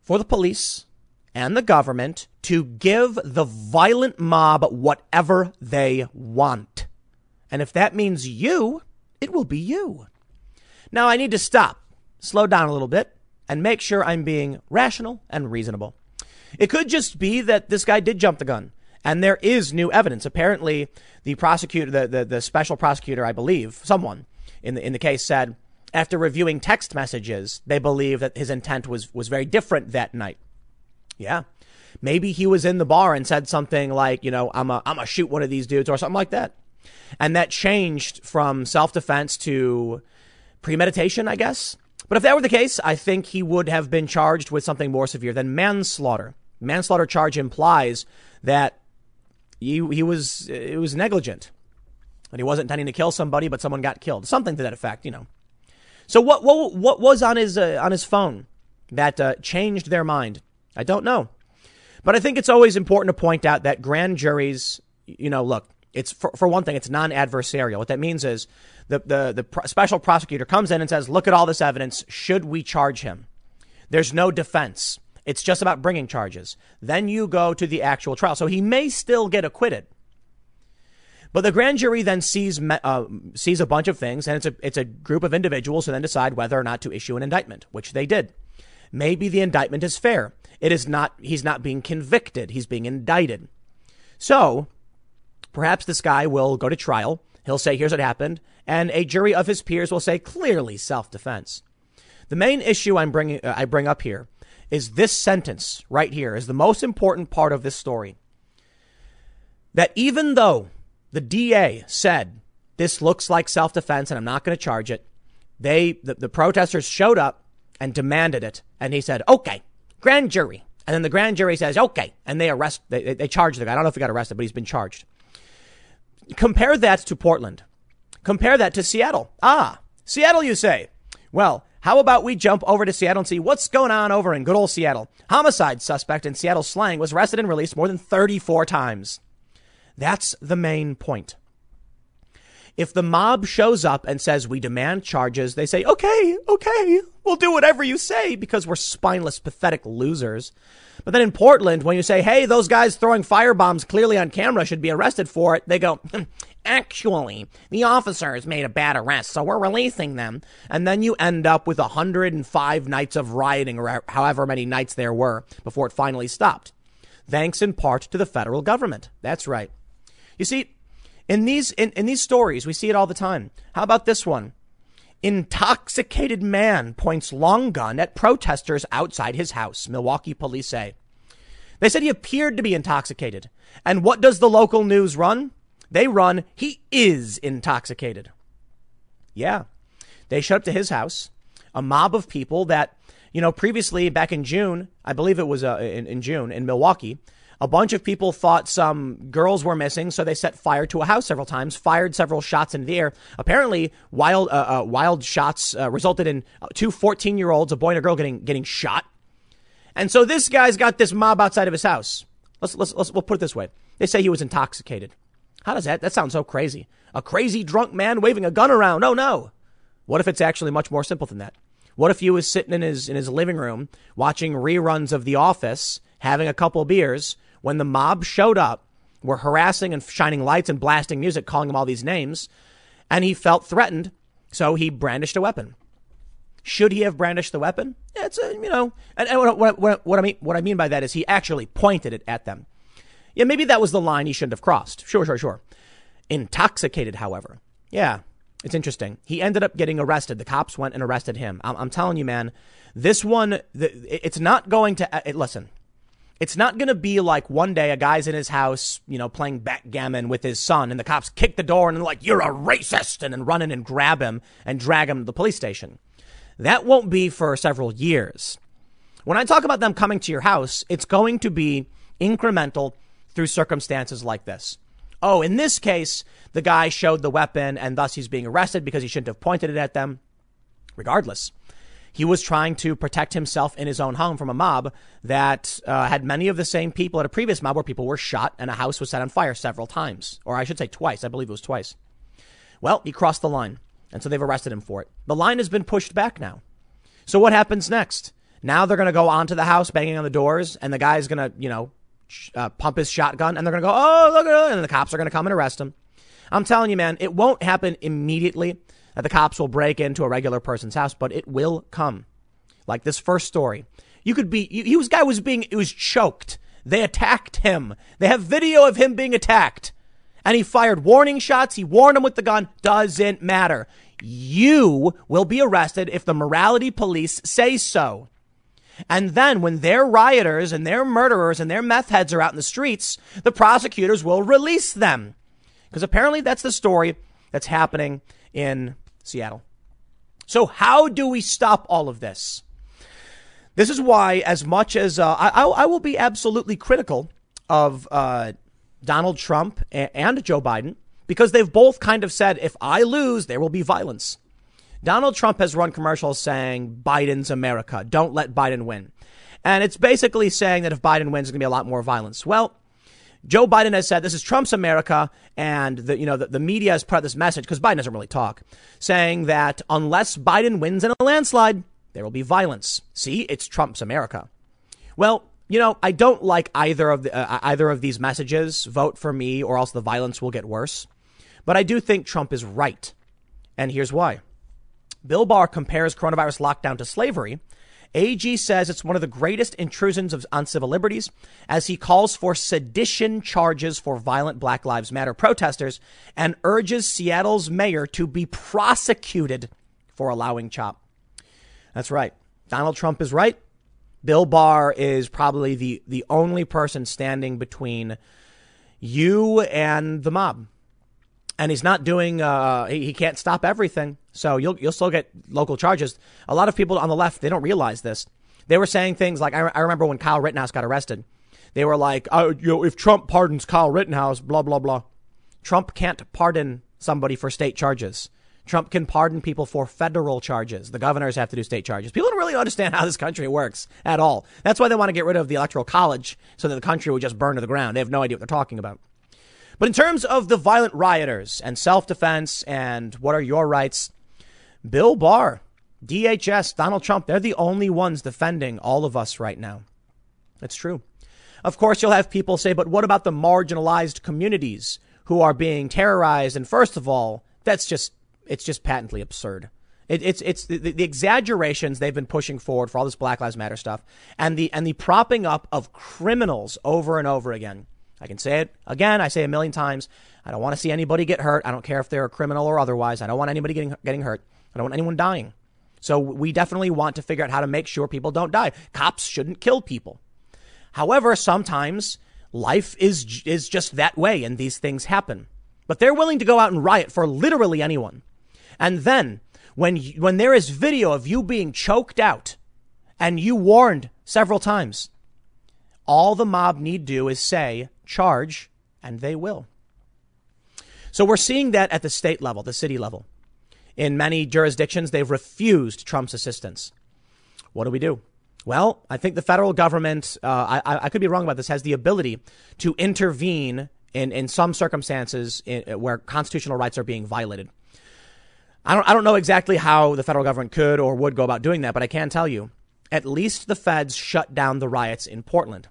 for the police and the government to give the violent mob whatever they want. And if that means you, it will be you. Now I need to stop, slow down a little bit, and make sure I'm being rational and reasonable. It could just be that this guy did jump the gun. And there is new evidence. Apparently, the prosecutor, the, the, the special prosecutor, I believe, someone in the, in the case said, after reviewing text messages, they believe that his intent was, was very different that night. Yeah. Maybe he was in the bar and said something like, you know, I'm a, I'm a shoot one of these dudes or something like that. And that changed from self defense to premeditation, I guess. But if that were the case, I think he would have been charged with something more severe than manslaughter. Manslaughter charge implies that he, he was it was negligent, and he wasn't intending to kill somebody, but someone got killed, something to that effect, you know. So what what what was on his uh, on his phone? that uh, changed their mind? I don't know. But I think it's always important to point out that grand juries, you know, look, it's for, for one thing, it's non-adversarial. What that means is the, the, the pro- special prosecutor comes in and says, look at all this evidence. Should we charge him? There's no defense. It's just about bringing charges. Then you go to the actual trial. So he may still get acquitted. But the grand jury then sees uh, sees a bunch of things, and it's a it's a group of individuals who then decide whether or not to issue an indictment, which they did. Maybe the indictment is fair. It is not. He's not being convicted. He's being indicted. So perhaps this guy will go to trial. He'll say, "Here's what happened," and a jury of his peers will say, "Clearly self defense." The main issue I'm bringing uh, I bring up here is this sentence right here is the most important part of this story. That even though the DA said this looks like self defense and I'm not going to charge it, they the, the protesters showed up and demanded it, and he said, "Okay, grand jury." And then the grand jury says, "Okay," and they arrest they, they charge the guy. I don't know if he got arrested, but he's been charged. Compare that to Portland. Compare that to Seattle. Ah, Seattle, you say? Well, how about we jump over to Seattle and see what's going on over in good old Seattle? Homicide suspect in Seattle slang was arrested and released more than 34 times. That's the main point. If the mob shows up and says, we demand charges, they say, okay, okay, we'll do whatever you say because we're spineless, pathetic losers. But then in Portland, when you say, hey, those guys throwing firebombs clearly on camera should be arrested for it, they go, hmm, actually, the officers made a bad arrest, so we're releasing them. And then you end up with 105 nights of rioting, or however many nights there were before it finally stopped. Thanks in part to the federal government. That's right. You see, in these, in, in these stories, we see it all the time. How about this one? Intoxicated man points long gun at protesters outside his house, Milwaukee police say. They said he appeared to be intoxicated. And what does the local news run? They run, he is intoxicated. Yeah. They showed up to his house, a mob of people that, you know, previously back in June, I believe it was uh, in, in June in Milwaukee, a bunch of people thought some girls were missing, so they set fire to a house several times, fired several shots in the air. Apparently, wild uh, uh, wild shots uh, resulted in two 14 year olds, a boy and a girl, getting getting shot. And so this guy's got this mob outside of his house. Let's, let's, let's we'll put it this way. They say he was intoxicated. How does that? That sounds so crazy. A crazy drunk man waving a gun around. Oh no. What if it's actually much more simple than that? What if you was sitting in his in his living room watching reruns of The Office, having a couple beers, when the mob showed up, were harassing and shining lights and blasting music, calling him all these names, and he felt threatened, so he brandished a weapon. Should he have brandished the weapon? It's a, you know, and, and what, what, what, I mean, what I mean by that is he actually pointed it at them. Yeah, maybe that was the line he shouldn't have crossed. Sure, sure, sure. Intoxicated, however. Yeah, it's interesting. He ended up getting arrested. The cops went and arrested him. I'm, I'm telling you, man, this one, the, it's not going to, it, listen, it's not going to be like one day a guy's in his house, you know, playing backgammon with his son, and the cops kick the door and they're like, "You're a racist," and then run in and grab him and drag him to the police station. That won't be for several years. When I talk about them coming to your house, it's going to be incremental through circumstances like this. Oh, in this case, the guy showed the weapon and thus he's being arrested because he shouldn't have pointed it at them. Regardless, he was trying to protect himself in his own home from a mob that uh, had many of the same people at a previous mob where people were shot and a house was set on fire several times. Or I should say twice. I believe it was twice. Well, he crossed the line. And so they've arrested him for it. The line has been pushed back now. So what happens next? Now they're going to go onto the house, banging on the doors, and the guy's going to, you know, uh, pump his shotgun, and they're going to go, oh, look at it, and the cops are going to come and arrest him. I'm telling you, man, it won't happen immediately that the cops will break into a regular person's house, but it will come. Like this first story. You could be, he was, guy was being, it was choked. They attacked him. They have video of him being attacked. And he fired warning shots. He warned him with the gun. Doesn't matter. You will be arrested if the morality police say so. And then when their rioters and their murderers and their meth heads are out in the streets, the prosecutors will release them. Because apparently that's the story that's happening in Seattle. So, how do we stop all of this? This is why, as much as uh, I, I, will be absolutely critical of uh, Donald Trump and Joe Biden, because they've both kind of said, if I lose, there will be violence. Donald Trump has run commercials saying Biden's America. Don't let Biden win. And it's basically saying that if Biden wins, there's going to be a lot more violence. Well, Joe Biden has said this is Trump's America, and the you know the, the media is part of this message because Biden doesn't really talk, saying that unless Biden wins in a landslide, there will be violence. See, it's Trump's America. Well, you know, I don't like either of the, uh, either of these messages. Vote for me, or else the violence will get worse. But I do think Trump is right, and here's why. Bill Barr compares coronavirus lockdown to slavery AG says it's one of the greatest intrusions of, on civil liberties as he calls for sedition charges for violent Black Lives Matter protesters and urges Seattle's mayor to be prosecuted for allowing CHOP. That's right. Donald Trump is right. Bill Barr is probably the, the only person standing between you and the mob and he's not doing. Uh, he, he can't stop everything, so you'll you'll still get local charges. A lot of people on the left they don't realize this. They were saying things like, I, I remember when Kyle Rittenhouse got arrested. They were like, oh, you know, if Trump pardons Kyle Rittenhouse, blah blah blah. Trump can't pardon somebody for state charges. Trump can pardon people for federal charges. The governors have to do state charges. People don't really understand how this country works at all. That's why they want to get rid of the electoral college so that the country would just burn to the ground. They have no idea what they're talking about. But in terms of the violent rioters and self defense and what are your rights, Bill Barr, DHS, Donald Trump, they're the only ones defending all of us right now. It's true. Of course, you'll have people say, but what about the marginalized communities who are being terrorized? And first of all, that's just, it's just patently absurd. It, it's it's the, the, exaggerations they've been pushing forward for all this Black Lives Matter stuff, and the and the propping up of criminals over and over again. I can say it again. I say a million times. I don't want to see anybody get hurt. I don't care if they're a criminal or otherwise. I don't want anybody getting getting hurt. I don't want anyone dying. So we definitely want to figure out how to make sure people don't die. Cops shouldn't kill people. However, sometimes life is is just that way and these things happen. But they're willing to go out and riot for literally anyone. And then when when there is video of you being choked out and you warned several times, all the mob need do is say charge, and they will. So we're seeing that at the state level, the city level. In many jurisdictions, they've refused Trump's assistance. What do we do? Well, I think the federal government, uh, I, I, could be wrong about this, has the ability to intervene in, in some circumstances in, where constitutional rights are being violated. I don't, I don't know exactly how the federal government could or would go about doing that, but I can tell you at least the feds shut down the riots in Portland.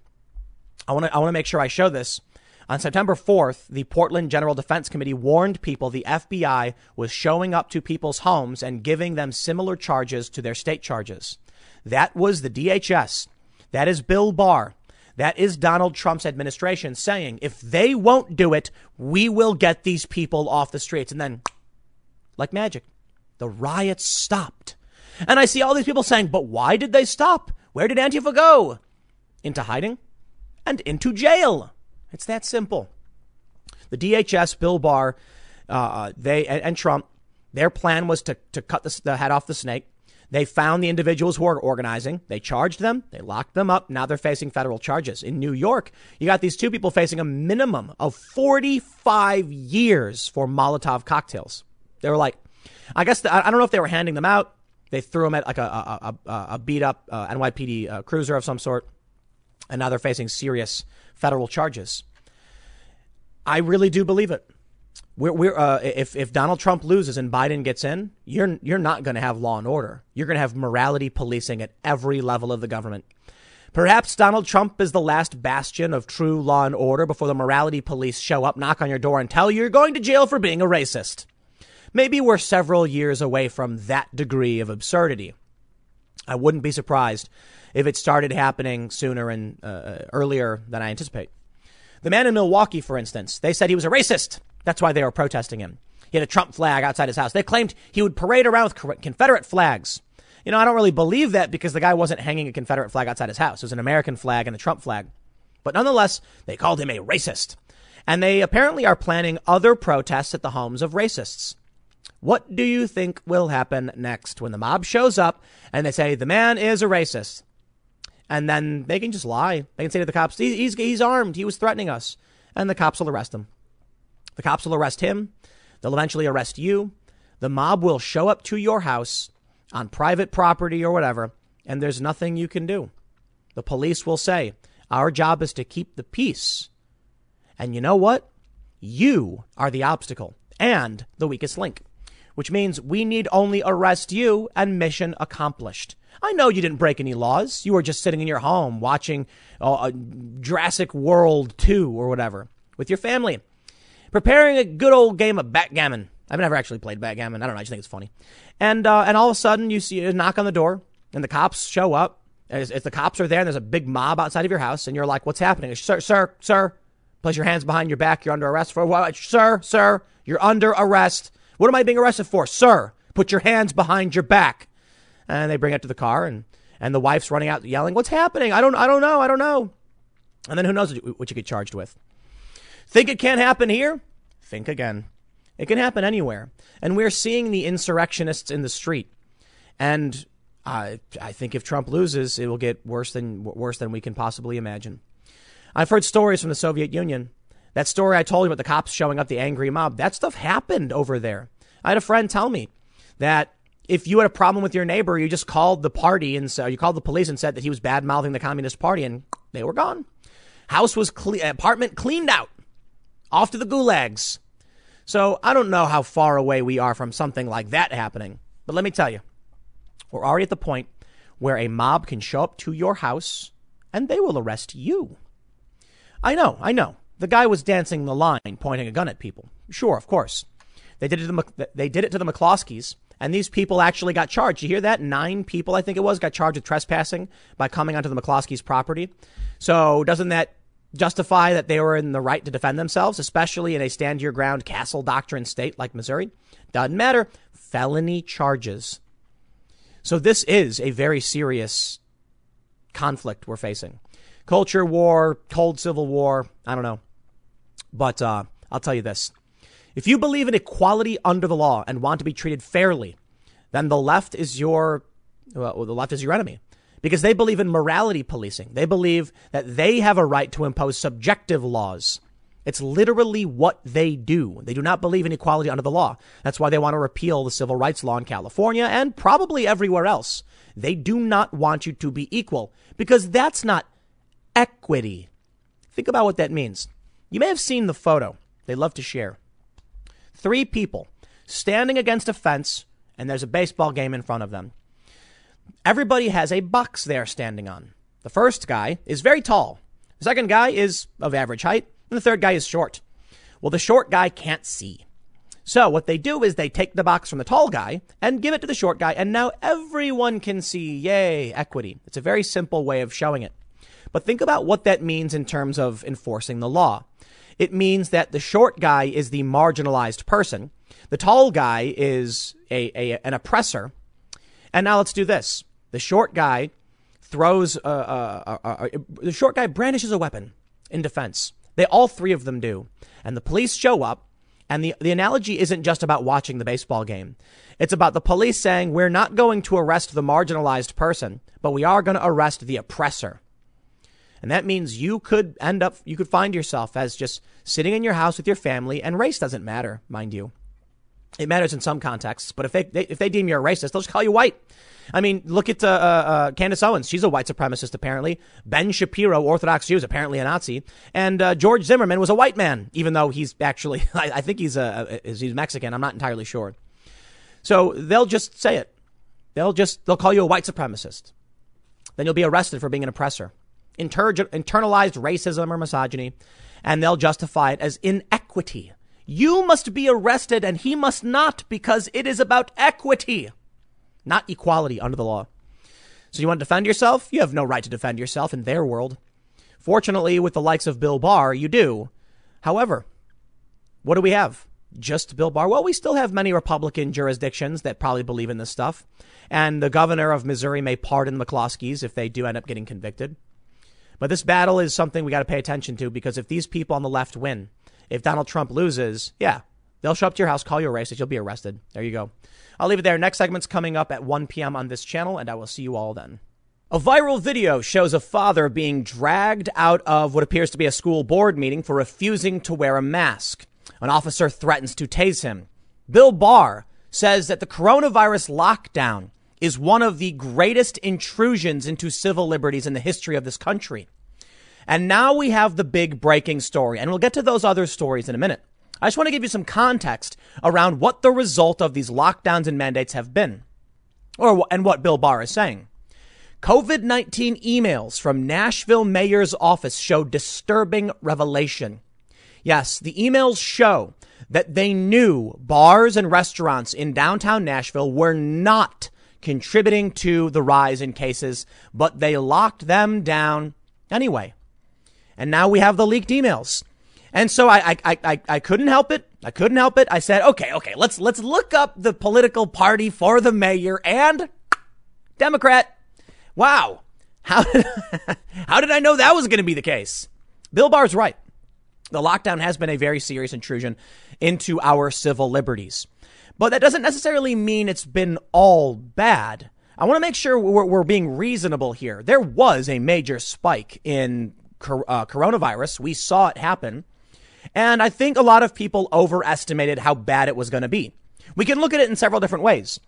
I want to I want to make sure I show this. On September 4th, the Portland General Defense Committee warned people the FBI was showing up to people's homes and giving them similar charges to their state charges. That was the DHS. That is Bill Barr. That is Donald Trump's administration saying, if they won't do it, we will get these people off the streets. And then, like magic, the riots stopped. And I see all these people saying, but why did they stop? Where did Antifa go? Into hiding? And into jail. It's that simple. The DHS, Bill Barr, uh, they and, and, Trump, their plan was to, to cut the, the head off the snake. They found the individuals who are organizing. They charged them. They locked them up. Now they're facing federal charges. In New York, you got these two people facing a minimum of 45 years for Molotov cocktails. They were like, I guess, the, I don't know if they were handing them out. They threw them at like a, a, a, a beat up uh, NYPD uh, cruiser of some sort and now they're facing serious federal charges. I really do believe it. We're, we're uh, if if Donald Trump loses and Biden gets in, you're you're not going to have law and order. You're going to have morality policing at every level of the government. Perhaps Donald Trump is the last bastion of true law and order before the morality police show up, knock on your door, and tell you you're going to jail for being a racist. Maybe we're several years away from that degree of absurdity. I wouldn't be surprised if it started happening sooner and uh, uh, earlier than I anticipate. The man in Milwaukee, for instance, they said he was a racist. That's why they were protesting him. He had a Trump flag outside his house. They claimed he would parade around with Confederate flags. You know, I don't really believe that because the guy wasn't hanging a Confederate flag outside his house. It was an American flag and a Trump flag. But nonetheless, they called him a racist. And they apparently are planning other protests at the homes of racists. What do you think will happen next when the mob shows up and they say the man is a racist? And then they can just lie. They can say to the cops, he's, he's armed. He was threatening us. And the cops will arrest him. The cops will arrest him. They'll eventually arrest you. The mob will show up to your house on private property or whatever, and there's nothing you can do. The police will say, Our job is to keep the peace. And you know what? You are the obstacle and the weakest link, which means we need only arrest you and mission accomplished. I know you didn't break any laws. You were just sitting in your home watching uh, Jurassic World 2 or whatever with your family, preparing a good old game of backgammon. I've never actually played backgammon. I don't know. I just think it's funny. And, uh, and all of a sudden you see a knock on the door and the cops show up. As, if the cops are there and there's a big mob outside of your house and you're like, what's happening? Sir, sir, sir, place your hands behind your back. You're under arrest for what? Sir, sir, you're under arrest. What am I being arrested for? Sir, put your hands behind your back. And they bring it to the car and, and the wife's running out yelling, what's happening? I don't, I don't know. I don't know. And then who knows what you get charged with. Think it can't happen here? Think again. It can happen anywhere. And we're seeing the insurrectionists in the street. And I, I think if Trump loses, it will get worse than worse than we can possibly imagine. I've heard stories from the Soviet Union. That story I told you about the cops showing up, the angry mob, that stuff happened over there. I had a friend tell me that if you had a problem with your neighbor, you just called the party and so you called the police and said that he was bad mouthing the Communist Party, and they were gone. House was cle- apartment cleaned out, off to the gulags. So I don't know how far away we are from something like that happening, but let me tell you, we're already at the point where a mob can show up to your house and they will arrest you. I know, I know. The guy was dancing the line, pointing a gun at people. Sure, of course. They did it to the, they did it to the McCloskeys, and these people actually got charged. You hear that? Nine people, I think it was, got charged with trespassing by coming onto the McCloskeys' property. So doesn't that justify that they were in the right to defend themselves, especially in a stand your ground castle doctrine state like Missouri? Doesn't matter. Felony charges. So this is a very serious conflict we're facing. Culture war, cold civil war, I don't know. But uh, I'll tell you this. If you believe in equality under the law and want to be treated fairly, then the left is your well, the left is your enemy because they believe in morality policing. They believe that they have a right to impose subjective laws. It's literally what they do. They do not believe in equality under the law. That's why they want to repeal the civil rights law in California and probably everywhere else. They do not want you to be equal because that's not equity. Think about what that means. You may have seen the photo they love to share. Three people standing against a fence, and there's a baseball game in front of them. Everybody has a box they're standing on. The first guy is very tall. The second guy is of average height. And the third guy is short. Well, the short guy can't see. So what they do is they take the box from the tall guy and give it to the short guy. And now everyone can see. Yay, equity. It's a very simple way of showing it. But think about what that means in terms of enforcing the law. It means that the short guy is the marginalized person. The tall guy is a, a an oppressor. And now let's do this. The short guy throws, uh, uh, uh, the short guy brandishes a weapon in defense. They all three of them do. And the police show up. And the, the analogy isn't just about watching the baseball game. It's about the police saying, we're not going to arrest the marginalized person, but we are going to arrest the oppressor. And that means you could end up, you could find yourself as just sitting in your house with your family, and race doesn't matter, mind you. It matters in some contexts, but if they, they if they deem you a racist, they'll just call you white. I mean, look at uh, uh, Candace Owens. She's a white supremacist, apparently. Ben Shapiro, Orthodox Jew, is apparently a Nazi. And uh, George Zimmerman was a white man, even though he's actually, I, I think he's a, he's Mexican. I'm not entirely sure. So they'll just say it. They'll just they'll call you a white supremacist. Then you'll be arrested for being an oppressor. Inter- internalized racism or misogyny, and they'll justify it as inequity. You must be arrested and he must not because it is about equity not equality under the law. So you want to defend yourself? You have no right to defend yourself in their world. Fortunately, with the likes of Bill Barr, you do. However, what do we have? Just Bill Barr? Well, we still have many Republican jurisdictions that probably believe in this stuff. And the governor of Missouri may pardon McCloskeys if they do end up getting convicted. But this battle is something we got to pay attention to because if these people on the left win, if Donald Trump loses, yeah, they'll show up to your house, call you a racist, you'll be arrested. There you go. I'll leave it there. Next segment's coming up at 1 p.m. on this channel, and I will see you all then. A viral video shows a father being dragged out of what appears to be a school board meeting for refusing to wear a mask. An officer threatens to tase him. Bill Barr says that the coronavirus lockdown is one of the greatest intrusions into civil liberties in the history of this country. And now we have the big breaking story, and we'll get to those other stories in a minute. I just want to give you some context around what the result of these lockdowns and mandates have been, or and what Bill Barr is saying. COVID 19 emails from Nashville mayor's office show disturbing revelation. Yes, the emails show that they knew bars and restaurants in downtown Nashville were not contributing to the rise in cases, but they locked them down anyway. And now we have the leaked emails. And so I, I, I, I couldn't help it. I couldn't help it. I said, okay, okay, let's, let's look up the political party for the mayor and Democrat. Wow. How did, how did I know that was going to be the case? Bill Barr's right. The lockdown has been a very serious intrusion into our civil liberties. But that doesn't necessarily mean it's been all bad. I want to make sure we're, we're, being reasonable here. There was a major spike in uh, coronavirus. We saw it happen. And I think a lot of people overestimated how bad it was going to be. We can look at it in several different ways.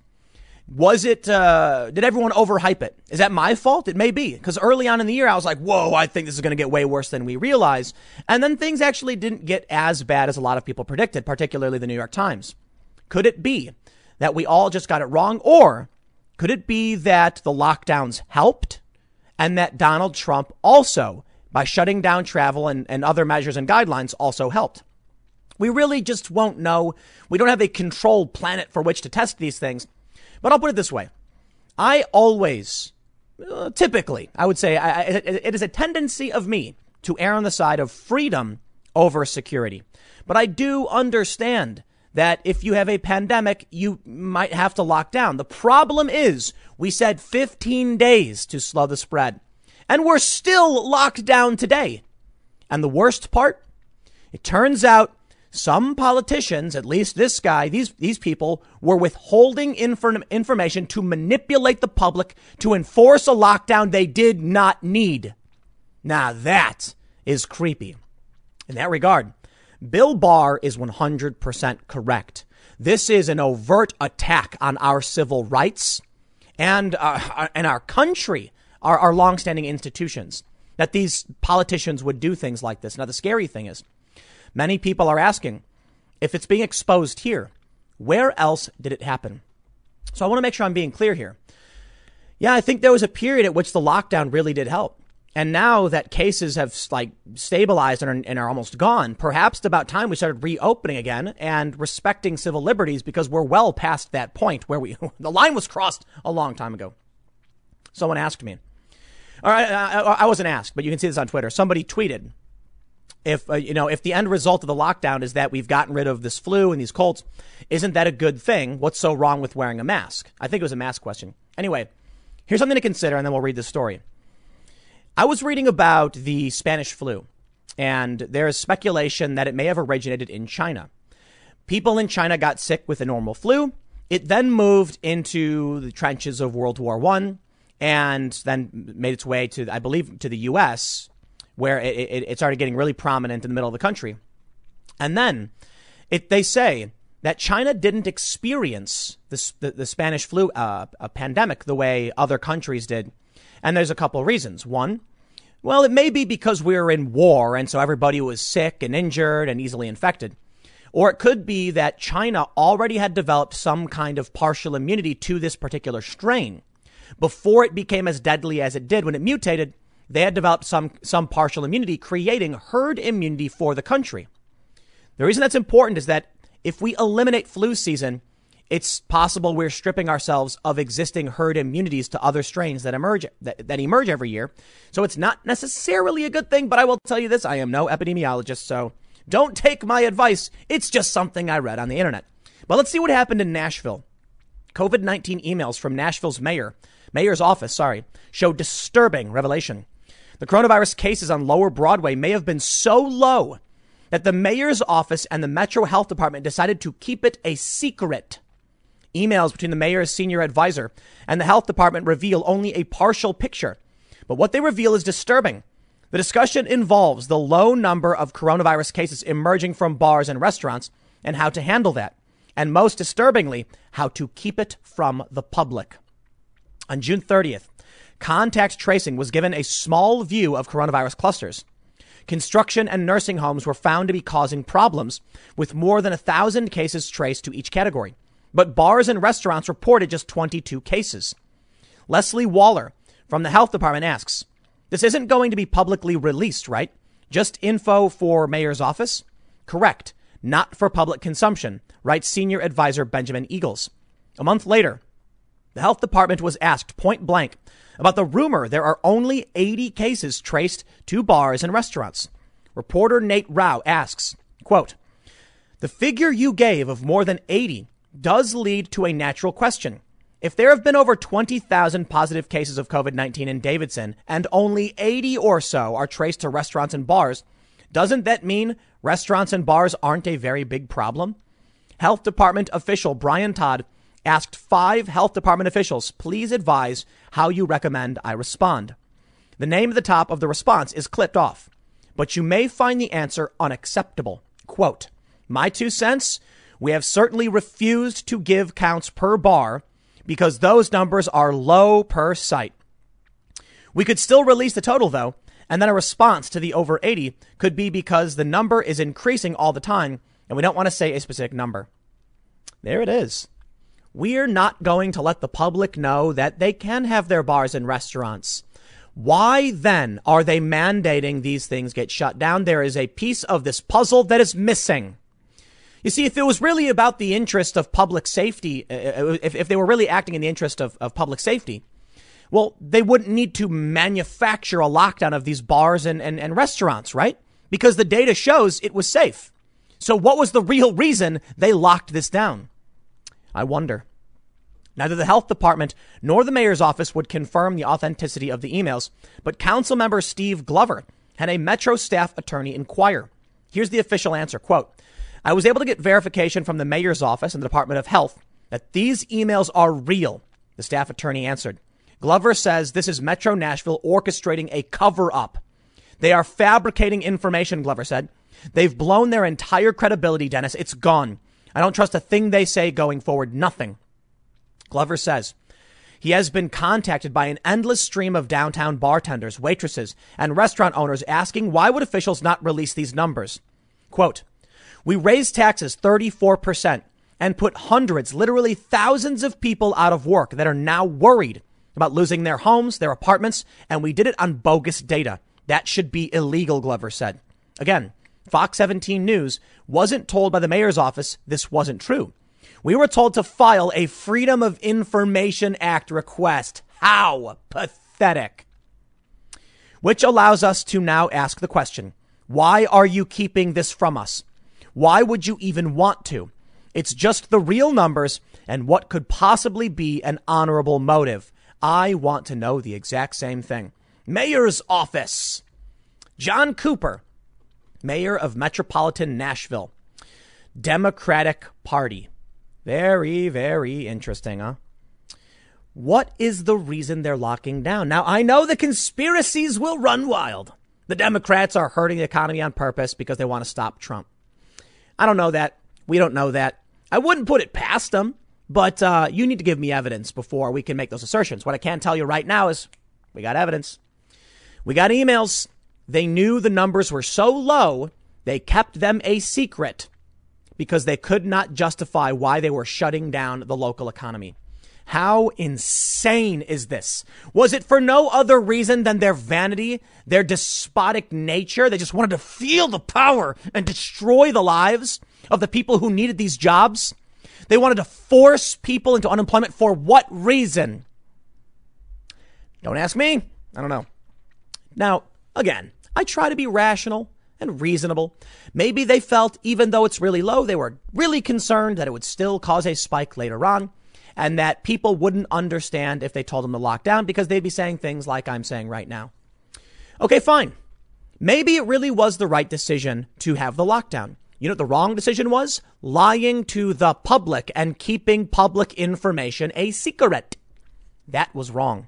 Was it, uh, did everyone overhype it? Is that my fault? It may be. Because early on in the year, I was like, whoa, I think this is going to get way worse than we realize. And then things actually didn't get as bad as a lot of people predicted, particularly the New York Times. Could it be that we all just got it wrong? Or could it be that the lockdowns helped and that Donald Trump also, by shutting down travel and, and other measures and guidelines, also helped? We really just won't know. We don't have a controlled planet for which to test these things. But I'll put it this way. I always, uh, typically, I would say I, it, it is a tendency of me to err on the side of freedom over security. But I do understand that if you have a pandemic, you might have to lock down. The problem is we said 15 days to slow the spread and we're still locked down today. And the worst part, it turns out some politicians, at least this guy, these, these people were withholding inform- information to manipulate the public to enforce a lockdown they did not need. Now that is creepy. In that regard, Bill Barr is 100% correct. This is an overt attack on our civil rights and, uh, and our country, our, our longstanding institutions, that these politicians would do things like this. Now, the scary thing is, many people are asking if it's being exposed here, where else did it happen? So I want to make sure I'm being clear here. Yeah, I think there was a period at which the lockdown really did help. And now that cases have like stabilized and are, and are, almost gone, perhaps it's about time we started reopening again and respecting civil liberties because we're well past that point where we the line was crossed a long time ago. Someone asked me, all right, I, I wasn't asked, but you can see this on Twitter. Somebody tweeted, if uh, you know, if the end result of the lockdown is that we've gotten rid of this flu and these colds, isn't that a good thing? What's so wrong with wearing a mask? I think it was a mask question. Anyway, here's something to consider, and then we'll read the story. I was reading about the Spanish flu, and there is speculation that it may have originated in China. People in China got sick with a normal flu. It then moved into the trenches of World War One, and then made its way to, I believe, to the U.S., where it, it, it started getting really prominent in the middle of the country. And then it, they say that China didn't experience the, the Spanish flu uh, pandemic the way other countries did and there's a couple of reasons. One, well, it may be because we are in war and so everybody was sick and injured and easily infected. Or it could be that China already had developed some kind of partial immunity to this particular strain. Before it became as deadly as it did when it mutated, they had developed some, some partial immunity, creating herd immunity for the country. The reason that's important is that if we eliminate flu season, it's possible we're stripping ourselves of existing herd immunities to other strains that emerge that, that emerge every year. So it's not necessarily a good thing, but I will tell you this, I am no epidemiologist, so don't take my advice. It's just something I read on the internet. But let's see what happened in Nashville. COVID-19 emails from Nashville's mayor, mayor's office, sorry, show disturbing revelation. The coronavirus cases on lower Broadway may have been so low that the mayor's office and the Metro Health Department decided to keep it a secret. Emails between the mayor's senior advisor and the health department reveal only a partial picture. But what they reveal is disturbing. The discussion involves the low number of coronavirus cases emerging from bars and restaurants and how to handle that. and most disturbingly, how to keep it from the public. On June 30th, contact tracing was given a small view of coronavirus clusters. Construction and nursing homes were found to be causing problems, with more than a thousand cases traced to each category. But bars and restaurants reported just 22 cases. Leslie Waller from the health department asks, this isn't going to be publicly released, right? Just info for mayor's office? Correct. Not for public consumption, writes senior advisor Benjamin Eagles. A month later, the health department was asked point blank about the rumor there are only 80 cases traced to bars and restaurants. Reporter Nate Rau asks, quote, the figure you gave of more than 80 does lead to a natural question. If there have been over 20,000 positive cases of COVID 19 in Davidson and only 80 or so are traced to restaurants and bars, doesn't that mean restaurants and bars aren't a very big problem? Health Department official Brian Todd asked five health department officials, please advise how you recommend I respond. The name at the top of the response is clipped off, but you may find the answer unacceptable. Quote, my two cents, we have certainly refused to give counts per bar because those numbers are low per site. We could still release the total though, and then a response to the over 80 could be because the number is increasing all the time and we don't want to say a specific number. There it is. We're not going to let the public know that they can have their bars and restaurants. Why then are they mandating these things get shut down? There is a piece of this puzzle that is missing. You see, if it was really about the interest of public safety, uh, uh, if, if they were really acting in the interest of, of public safety, well, they wouldn't need to manufacture a lockdown of these bars and, and, and restaurants, right? Because the data shows it was safe. So what was the real reason they locked this down? I wonder. Neither the health department nor the mayor's office would confirm the authenticity of the emails, but council member Steve Glover had a Metro staff attorney inquire. Here's the official answer. Quote, I was able to get verification from the mayor's office and the Department of Health that these emails are real. The staff attorney answered. Glover says this is Metro Nashville orchestrating a cover up. They are fabricating information, Glover said. They've blown their entire credibility, Dennis. It's gone. I don't trust a thing they say going forward. Nothing. Glover says he has been contacted by an endless stream of downtown bartenders, waitresses, and restaurant owners asking why would officials not release these numbers? Quote, we raised taxes 34% and put hundreds, literally thousands of people out of work that are now worried about losing their homes, their apartments, and we did it on bogus data. That should be illegal, Glover said. Again, Fox 17 News wasn't told by the mayor's office this wasn't true. We were told to file a Freedom of Information Act request. How pathetic. Which allows us to now ask the question why are you keeping this from us? Why would you even want to? It's just the real numbers and what could possibly be an honorable motive. I want to know the exact same thing. Mayor's office. John Cooper, mayor of metropolitan Nashville. Democratic Party. Very, very interesting, huh? What is the reason they're locking down? Now, I know the conspiracies will run wild. The Democrats are hurting the economy on purpose because they want to stop Trump. I don't know that. We don't know that. I wouldn't put it past them, but uh, you need to give me evidence before we can make those assertions. What I can tell you right now is we got evidence. We got emails. They knew the numbers were so low, they kept them a secret because they could not justify why they were shutting down the local economy. How insane is this? Was it for no other reason than their vanity, their despotic nature? They just wanted to feel the power and destroy the lives of the people who needed these jobs. They wanted to force people into unemployment for what reason? Don't ask me. I don't know. Now, again, I try to be rational and reasonable. Maybe they felt, even though it's really low, they were really concerned that it would still cause a spike later on and that people wouldn't understand if they told them to lock down because they'd be saying things like I'm saying right now. Okay, fine. Maybe it really was the right decision to have the lockdown. You know what the wrong decision was? Lying to the public and keeping public information a secret. That was wrong.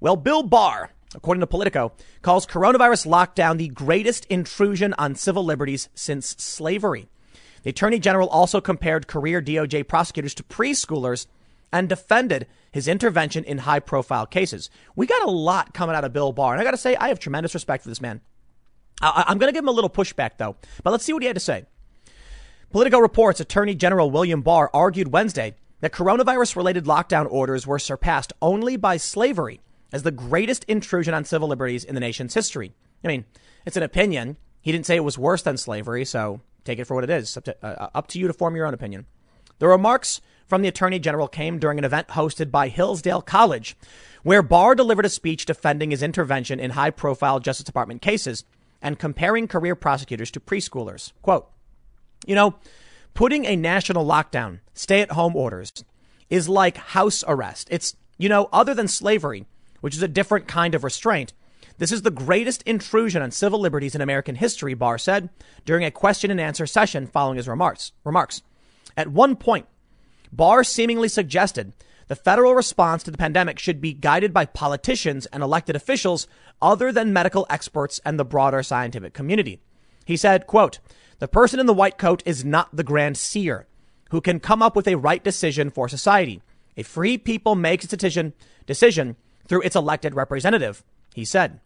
Well, Bill Barr, according to Politico, calls coronavirus lockdown the greatest intrusion on civil liberties since slavery. The attorney general also compared career DOJ prosecutors to preschoolers and defended his intervention in high profile cases. We got a lot coming out of Bill Barr. And I got to say, I have tremendous respect for this man. I- I'm going to give him a little pushback, though. But let's see what he had to say. Politico reports Attorney General William Barr argued Wednesday that coronavirus related lockdown orders were surpassed only by slavery as the greatest intrusion on civil liberties in the nation's history. I mean, it's an opinion. He didn't say it was worse than slavery, so take it for what it is. Up to, uh, up to you to form your own opinion. The remarks from the Attorney General came during an event hosted by Hillsdale College, where Barr delivered a speech defending his intervention in high profile Justice Department cases and comparing career prosecutors to preschoolers. Quote, you know, putting a national lockdown, stay at home orders is like house arrest. It's, you know, other than slavery, which is a different kind of restraint. This is the greatest intrusion on civil liberties in American history, Barr said during a question and answer session following his remarks. remarks. At one point, Barr seemingly suggested the federal response to the pandemic should be guided by politicians and elected officials other than medical experts and the broader scientific community. He said, quote, the person in the white coat is not the grand seer who can come up with a right decision for society. A free people makes its decision, decision through its elected representative, he said.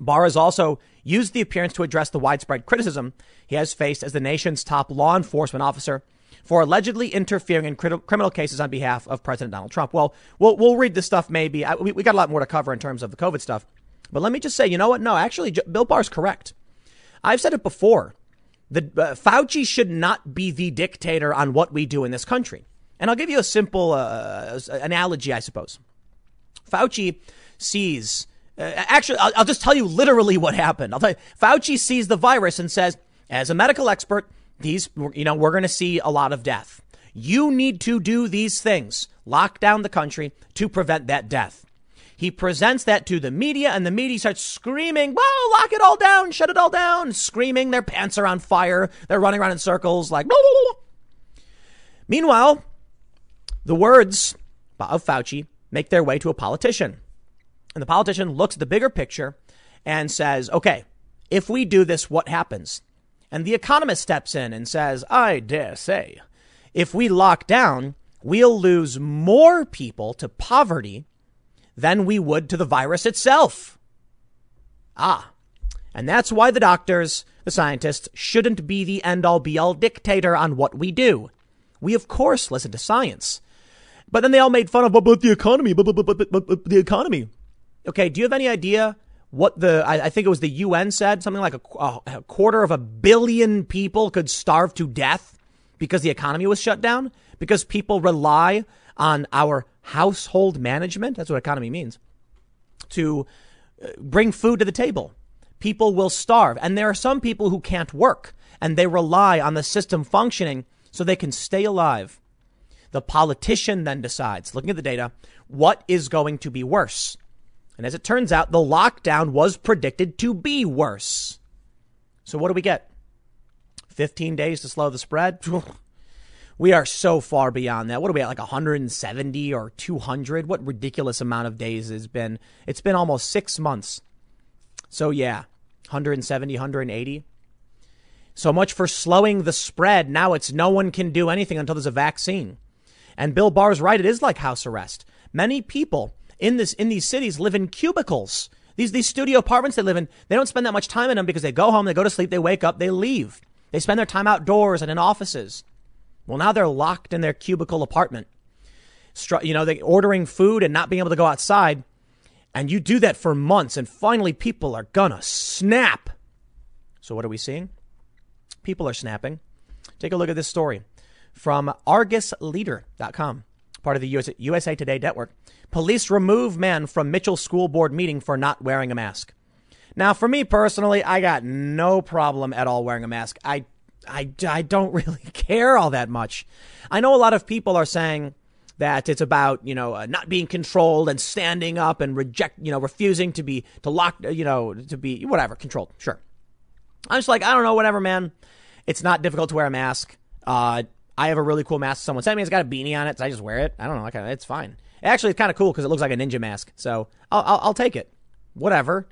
Barr has also used the appearance to address the widespread criticism he has faced as the nation's top law enforcement officer for allegedly interfering in criminal cases on behalf of President Donald Trump. Well, we'll, we'll read this stuff maybe. I, we, we got a lot more to cover in terms of the COVID stuff. But let me just say, you know what? No, actually, Bill Barr's correct. I've said it before. The uh, Fauci should not be the dictator on what we do in this country. And I'll give you a simple uh, analogy, I suppose. Fauci sees, uh, actually, I'll, I'll, just tell you literally what happened. I'll tell you, Fauci sees the virus and says, as a medical expert, these, you know, we're going to see a lot of death. You need to do these things, lock down the country to prevent that death. He presents that to the media, and the media starts screaming, Whoa, lock it all down, shut it all down, screaming. Their pants are on fire. They're running around in circles like, blah, blah, blah. Meanwhile, the words of Fauci make their way to a politician. And the politician looks at the bigger picture and says, okay, if we do this, what happens? And the economist steps in and says, I dare say, if we lock down, we'll lose more people to poverty than we would to the virus itself. Ah, and that's why the doctors, the scientists, shouldn't be the end all be all dictator on what we do. We, of course, listen to science. But then they all made fun of, but, but the economy, but, but, but, but, but, the economy. Okay, do you have any idea what the, I, I think it was the UN said, something like a, a quarter of a billion people could starve to death because the economy was shut down? Because people rely on our household management. That's what economy means. To uh, bring food to the table. People will starve. And there are some people who can't work and they rely on the system functioning so they can stay alive. The politician then decides, looking at the data, what is going to be worse. And as it turns out, the lockdown was predicted to be worse. So what do we get? 15 days to slow the spread? we are so far beyond that. What are we at, like 170 or 200? What ridiculous amount of days has been? It's been almost six months. So yeah, 170, 180. So much for slowing the spread. Now it's no one can do anything until there's a vaccine. And Bill Barr's right. It is like house arrest. Many people in this, in these cities live in cubicles. These, these studio apartments they live in, they don't spend that much time in them because they go home, they go to sleep, they wake up, they leave. They spend their time outdoors and in offices. Well, now they're locked in their cubicle apartment. You know, they ordering food and not being able to go outside. And you do that for months, and finally people are gonna snap. So what are we seeing? People are snapping. Take a look at this story from ArgusLeader.com, part of the USA, USA Today network. Police remove man from Mitchell School Board meeting for not wearing a mask. Now, for me personally, I got no problem at all wearing a mask. I, I, I don't really care all that much. I know a lot of people are saying that it's about, you know, uh, not being controlled and standing up and reject, you know, refusing to be, to lock, you know, to be, whatever, controlled. Sure. I'm just like, I don't know, whatever, man. It's not difficult to wear a mask. Uh, I have a really cool mask. Someone sent me. It's got a beanie on it, so I just wear it. I don't know. I it's fine. Actually, it's kind of cool because it looks like a ninja mask. So I'll, I'll, I'll take it. Whatever.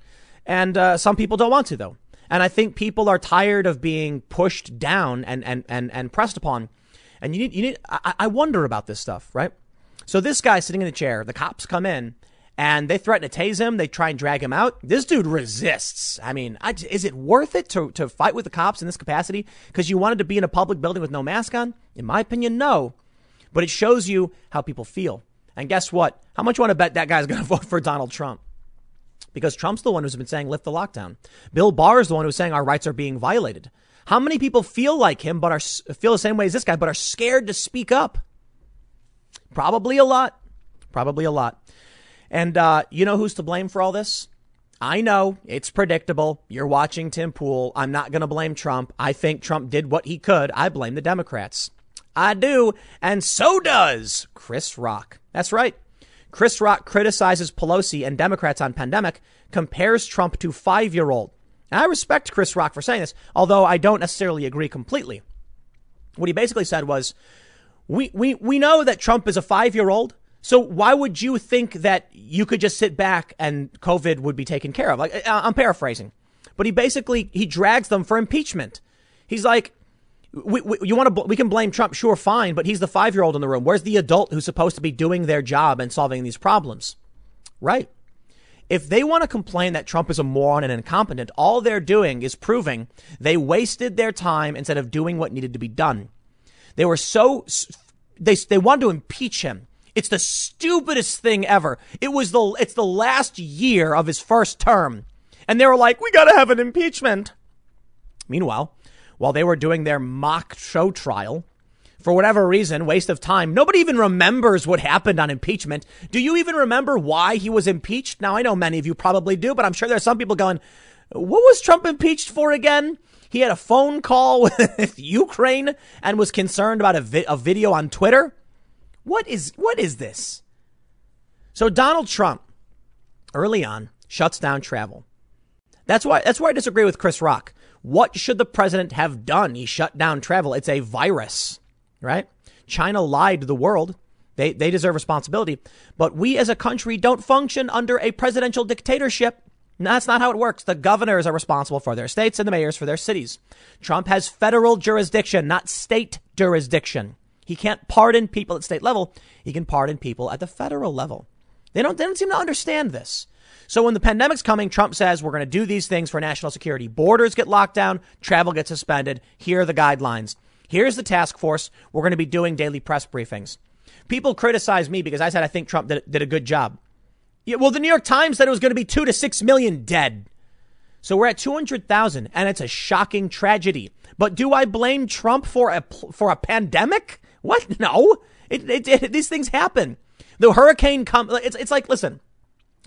And uh, some people don't want to though. And I think people are tired of being pushed down and, and, and, and pressed upon. And you need, you need, I, I wonder about this stuff, right? So this guy sitting in the chair, the cops come in and they threaten to tase him. They try and drag him out. This dude resists. I mean, I, is it worth it to, to fight with the cops in this capacity because you wanted to be in a public building with no mask on? In my opinion, no. But it shows you how people feel. And guess what? How much you want to bet that guy's going to vote for Donald Trump? because Trump's the one who's been saying lift the lockdown. Bill Barr is the one who's saying our rights are being violated. How many people feel like him but are feel the same way as this guy but are scared to speak up? Probably a lot. Probably a lot. And uh, you know who's to blame for all this? I know it's predictable. You're watching Tim Pool. I'm not going to blame Trump. I think Trump did what he could. I blame the Democrats. I do. And so does Chris Rock. That's right. Chris Rock criticizes Pelosi and Democrats on pandemic, compares Trump to five year old. I respect Chris Rock for saying this, although I don't necessarily agree completely. What he basically said was, we, we, we know that Trump is a five year old. So why would you think that you could just sit back and COVID would be taken care of? Like, I'm paraphrasing, but he basically, he drags them for impeachment. He's like, we, we, you want to, we can blame Trump, sure, fine, but he's the five year old in the room. Where's the adult who's supposed to be doing their job and solving these problems? Right. If they want to complain that Trump is a moron and incompetent, all they're doing is proving they wasted their time instead of doing what needed to be done. They were so, they, they wanted to impeach him. It's the stupidest thing ever. It was the, it's the last year of his first term. And they were like, we got to have an impeachment. Meanwhile, while they were doing their mock show trial. For whatever reason, waste of time. Nobody even remembers what happened on impeachment. Do you even remember why he was impeached? Now, I know many of you probably do, but I'm sure there's some people going, what was Trump impeached for again? He had a phone call with Ukraine and was concerned about a, vi- a video on Twitter. What is, what is this? So Donald Trump early on shuts down travel. That's why, that's why I disagree with Chris Rock. What should the president have done? He shut down travel. It's a virus, right? China lied to the world. They, they deserve responsibility. But we as a country don't function under a presidential dictatorship. that's not how it works. The governors are responsible for their states and the mayors for their cities. Trump has federal jurisdiction, not state jurisdiction. He can't pardon people at state level. He can pardon people at the federal level. They don't, they don't seem to understand this. So when the pandemic's coming, Trump says we're going to do these things for national security. Borders get locked down, travel gets suspended. Here are the guidelines. Here's the task force. We're going to be doing daily press briefings. People criticize me because I said I think Trump did, did a good job. Yeah, well, the New York Times said it was going to be two to six million dead. So we're at 200,000 and it's a shocking tragedy. But do I blame Trump for a, for a pandemic? What? No. It, it, it, these things happen. The hurricane come, it's, it's like, listen,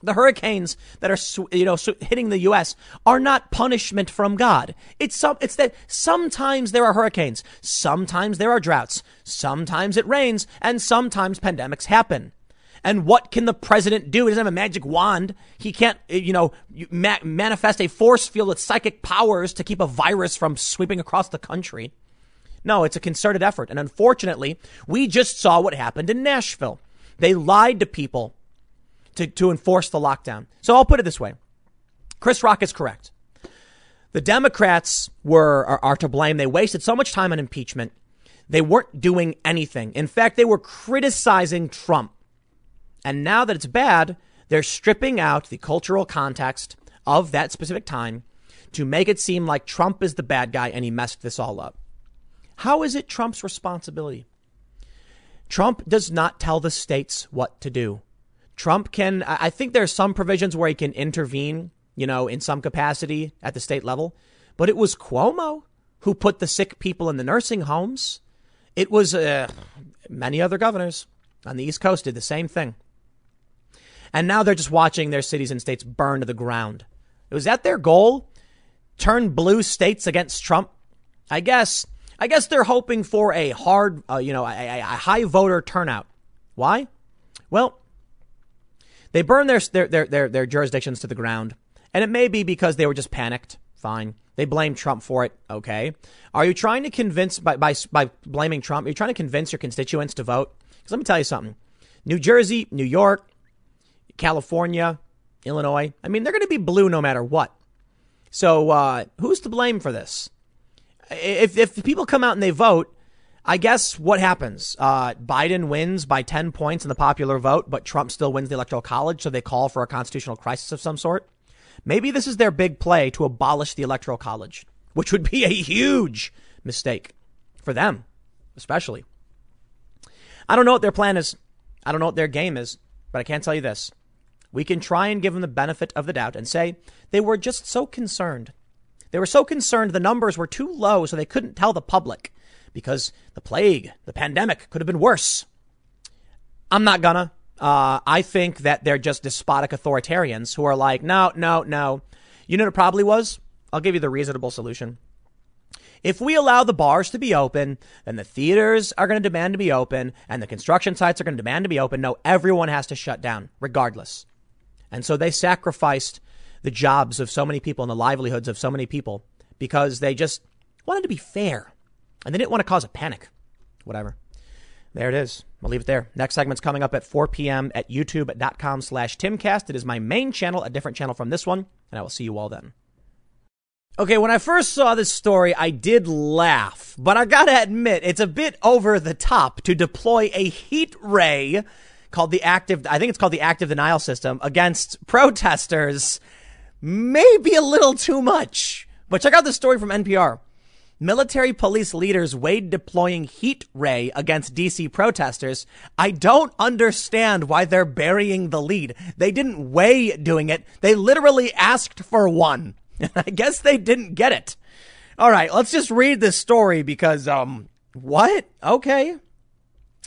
the hurricanes that are, you know, hitting the U.S. are not punishment from God. It's some, it's that sometimes there are hurricanes, sometimes there are droughts, sometimes it rains, and sometimes pandemics happen. And what can the president do? He doesn't have a magic wand. He can't, eh, you know, ma- manifest a force field with psychic powers to keep a virus from sweeping across the country. No, it's a concerted effort. And unfortunately, we just saw what happened in Nashville. They lied to people to, to enforce the lockdown. So I'll put it this way. Chris Rock is correct. The Democrats were, are, are to blame. They wasted so much time on impeachment. They weren't doing anything. In fact, they were criticizing Trump. And now that it's bad, they're stripping out the cultural context of that specific time to make it seem like Trump is the bad guy and he messed this all up. How is it Trump's responsibility? Trump does not tell the states what to do. Trump can, I think there's some provisions where he can intervene, you know, in some capacity at the state level, but it was Cuomo who put the sick people in the nursing homes. It was uh, many other governors on the East Coast did the same thing. And now they're just watching their cities and states burn to the ground. Was that their goal? Turn blue states against Trump? I guess. I guess they're hoping for a hard, uh, you know, a, a high voter turnout. Why? Well, they burned their, their, their, their, their jurisdictions to the ground. And it may be because they were just panicked. Fine. They blame Trump for it. Okay. Are you trying to convince by, by, by blaming Trump? Are you trying to convince your constituents to vote? Because let me tell you something. New Jersey, New York, California, Illinois. I mean, they're going to be blue no matter what. So uh, who's to blame for this? If if people come out and they vote, I guess what happens? Uh, Biden wins by 10 points in the popular vote, but Trump still wins the electoral college, so they call for a constitutional crisis of some sort. Maybe this is their big play to abolish the electoral college, which would be a huge mistake for them, especially. I don't know what their plan is. I don't know what their game is, but I can tell you this. We can try and give them the benefit of the doubt and say they were just so concerned. They were so concerned the numbers were too low, so they couldn't tell the public because the plague, the pandemic could have been worse. I'm not gonna. Uh, I think that they're just despotic authoritarians who are like, no, no, no. You know what it probably was? I'll give you the reasonable solution. If we allow the bars to be open, then the theaters are going to demand to be open and the construction sites are going to demand to be open. No, everyone has to shut down regardless. And so they sacrificed the jobs of so many people and the livelihoods of so many people because they just wanted to be fair and they didn't want to cause a panic. Whatever. There it is. I'll leave it there. Next segment's coming up at 4 p.m. at youtube.com slash timcast. It is my main channel, a different channel from this one, and I will see you all then. Okay, when I first saw this story, I did laugh, but I gotta admit, it's a bit over the top to deploy a heat ray called the active, I think it's called the active denial system against protesters. Maybe a little too much. But check out this story from NPR. Military police leaders weighed deploying heat ray against DC protesters. I don't understand why they're burying the lead. They didn't weigh doing it. They literally asked for one. I guess they didn't get it. All right, let's just read this story because, um, what? Okay.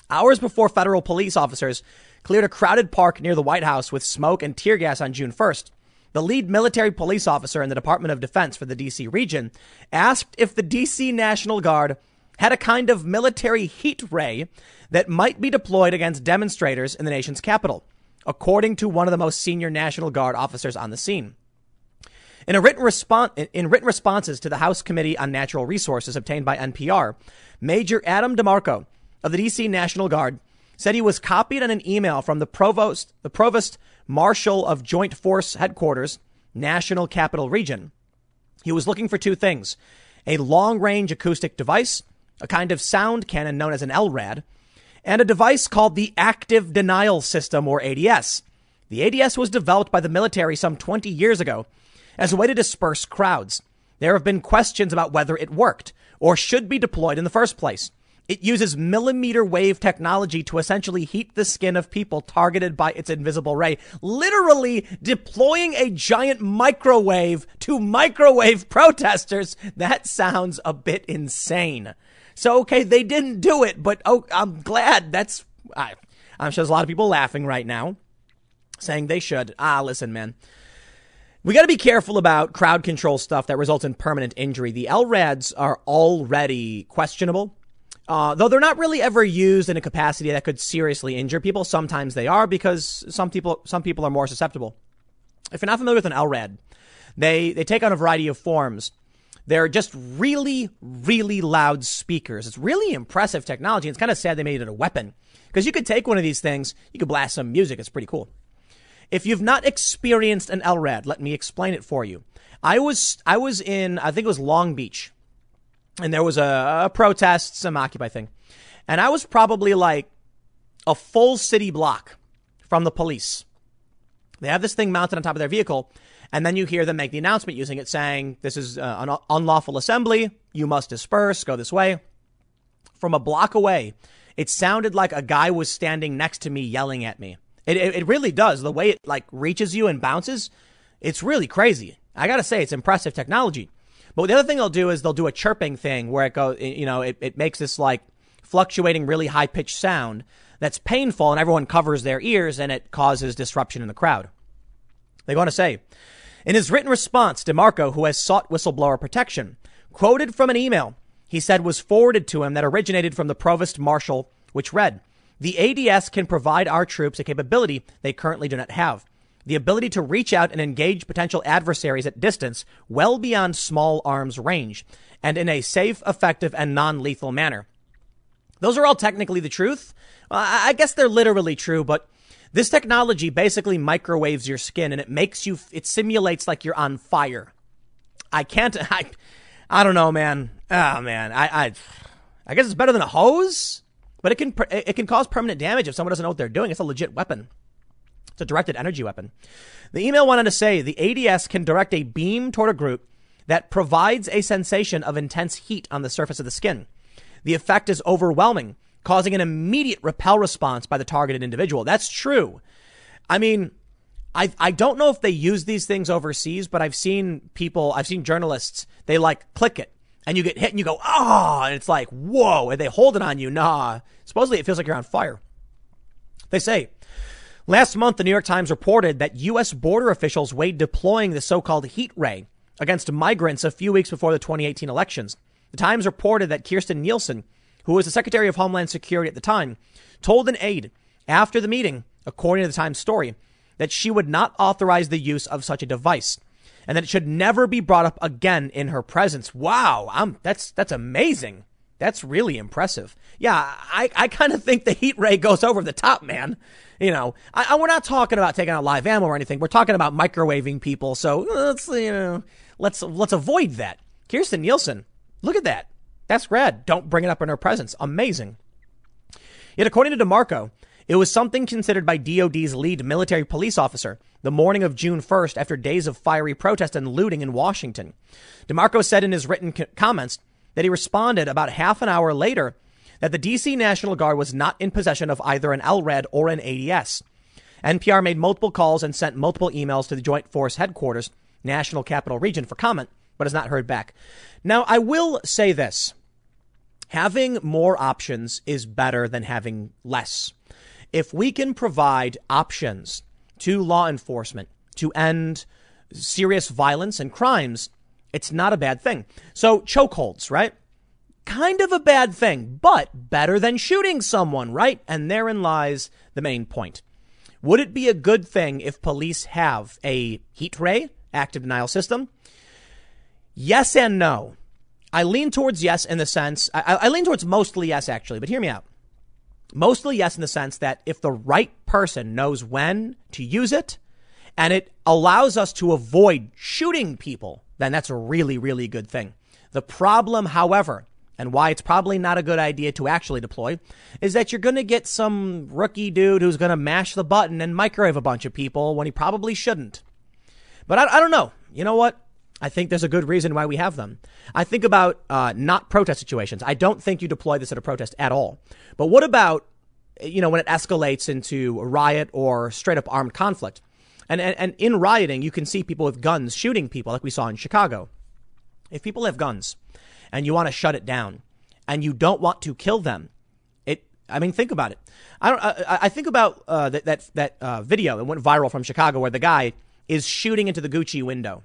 Hours before federal police officers cleared a crowded park near the White House with smoke and tear gas on June 1st, the lead military police officer in the Department of Defense for the DC region, asked if the DC National Guard had a kind of military heat ray that might be deployed against demonstrators in the nation's capital, according to one of the most senior National Guard officers on the scene. In written in written responses to the House Committee on Natural Resources obtained by NPR, Major Adam DeMarco of the DC National Guard said he was copied on an email from the provost, the provost marshal of Joint Force Headquarters, National Capital Region. He was looking for two things a long range acoustic device, a kind of sound cannon known as an LRAD, and a device called the Active Denial System, or ADS. The ADS was developed by the military some 20 years ago as a way to disperse crowds. There have been questions about whether it worked or should be deployed in the first place. It uses millimeter wave technology to essentially heat the skin of people targeted by its invisible ray, literally deploying a giant microwave to microwave protesters. That sounds a bit insane. So, okay, they didn't do it, but oh, I'm glad that's, I, I'm sure there's a lot of people laughing right now saying they should. Ah, listen, man. We got to be careful about crowd control stuff that results in permanent injury. The LRADs are already questionable. Uh, though they're not really ever used in a capacity that could seriously injure people. Sometimes they are because some people some people are more susceptible. If you're not familiar with an LRAD, they they take on a variety of forms. They're just really, really loud speakers. It's really impressive technology. It's kind of sad they made it a weapon because you could take one of these things, you could blast some music. It's pretty cool. If you've not experienced an LRAD, let me explain it for you. I was I was in I think it was Long Beach and there was a, a protest, some Occupy thing. And I was probably like a full city block from the police. They have this thing mounted on top of their vehicle, and then you hear them make the announcement using it saying, This is uh, an unlawful assembly. You must disperse, go this way. From a block away, it sounded like a guy was standing next to me yelling at me. It, it, it really does. The way it like reaches you and bounces, it's really crazy. I gotta say, it's impressive technology. But the other thing they'll do is they'll do a chirping thing where it goes, you know, it, it makes this like fluctuating, really high pitched sound that's painful and everyone covers their ears and it causes disruption in the crowd. They go on to say, in his written response, DeMarco, who has sought whistleblower protection, quoted from an email he said was forwarded to him that originated from the provost marshal, which read, the ADS can provide our troops a capability they currently do not have the ability to reach out and engage potential adversaries at distance well beyond small arms range and in a safe, effective, and non lethal manner. Those are all technically the truth. Uh, I guess they're literally true, but this technology basically microwaves your skin and it makes you, it simulates like you're on fire. I can't. I, I don't know, man. Oh man, I, I, I guess it's better than a hose, but it can it can cause permanent damage if someone doesn't know what they're doing. It's a legit weapon. It's a directed energy weapon. The email went on to say the ADS can direct a beam toward a group that provides a sensation of intense heat on the surface of the skin. The effect is overwhelming, causing an immediate repel response by the targeted individual. That's true. I mean, I I don't know if they use these things overseas, but I've seen people, I've seen journalists, they like click it and you get hit and you go, ah, oh, and it's like, whoa, and they hold it on you. Nah. Supposedly it feels like you're on fire. They say, last month, the New York Times reported that U.S. border officials weighed deploying the so-called heat ray against migrants a few weeks before the 2018 elections. The Times reported that Kirstjen Nielsen, who was the Secretary of Homeland Security at the time, told an aide after the meeting, according to the Times story, that she would not authorize the use of such a device and that it should never be brought up again in her presence. Wow, I'm, that's, that's amazing. That's really impressive. Yeah, I, I kind of think the heat ray goes over the top, man. You know, I, I, we're not talking about taking out live ammo or anything. We're talking about microwaving people. So uh, let's, you know, let's, let's avoid that. Kirstjen Nielsen, look at that. That's rad. Don't bring it up in her presence. Amazing. Yet, according to DeMarco, it was something considered by DOD's lead military police officer the morning of June 1st after days of fiery protest and looting in Washington. DeMarco said in his written comments that he responded about half an hour later that the DC National Guard was not in possession of either an LRAD or an ADS. NPR made multiple calls and sent multiple emails to the Joint Force Headquarters, National Capital Region, for comment, but has not heard back. Now, I will say this having more options is better than having less if we can provide options to law enforcement to end serious violence and crimes, it's not a bad thing. So chokeholds, right? Kind of a bad thing, but better than shooting someone, right? And therein lies the main point. Would it be a good thing if police have a heat ray active denial system? Yes and no. I lean towards yes in the sense, I, I lean towards mostly yes, actually, but hear me out. Mostly yes, in the sense that if the right person knows when to use it and it allows us to avoid shooting people, then that's a really, really good thing. The problem, however, and why it's probably not a good idea to actually deploy is that you're going to get some rookie dude who's going to mash the button and microwave a bunch of people when he probably shouldn't. But I, I don't know. You know what? I think there's a good reason why we have them. I think about uh, not protest situations. I don't think you deploy this at a protest at all. But what about, you know, when it escalates into a riot or straight up armed conflict? And, and, and in rioting, you can see people with guns shooting people like we saw in Chicago. If people have guns and you want to shut it down and you don't want to kill them, it, I mean, think about it. I don't, I, I think about uh, that, that, that uh, video that went viral from Chicago where the guy is shooting into the Gucci window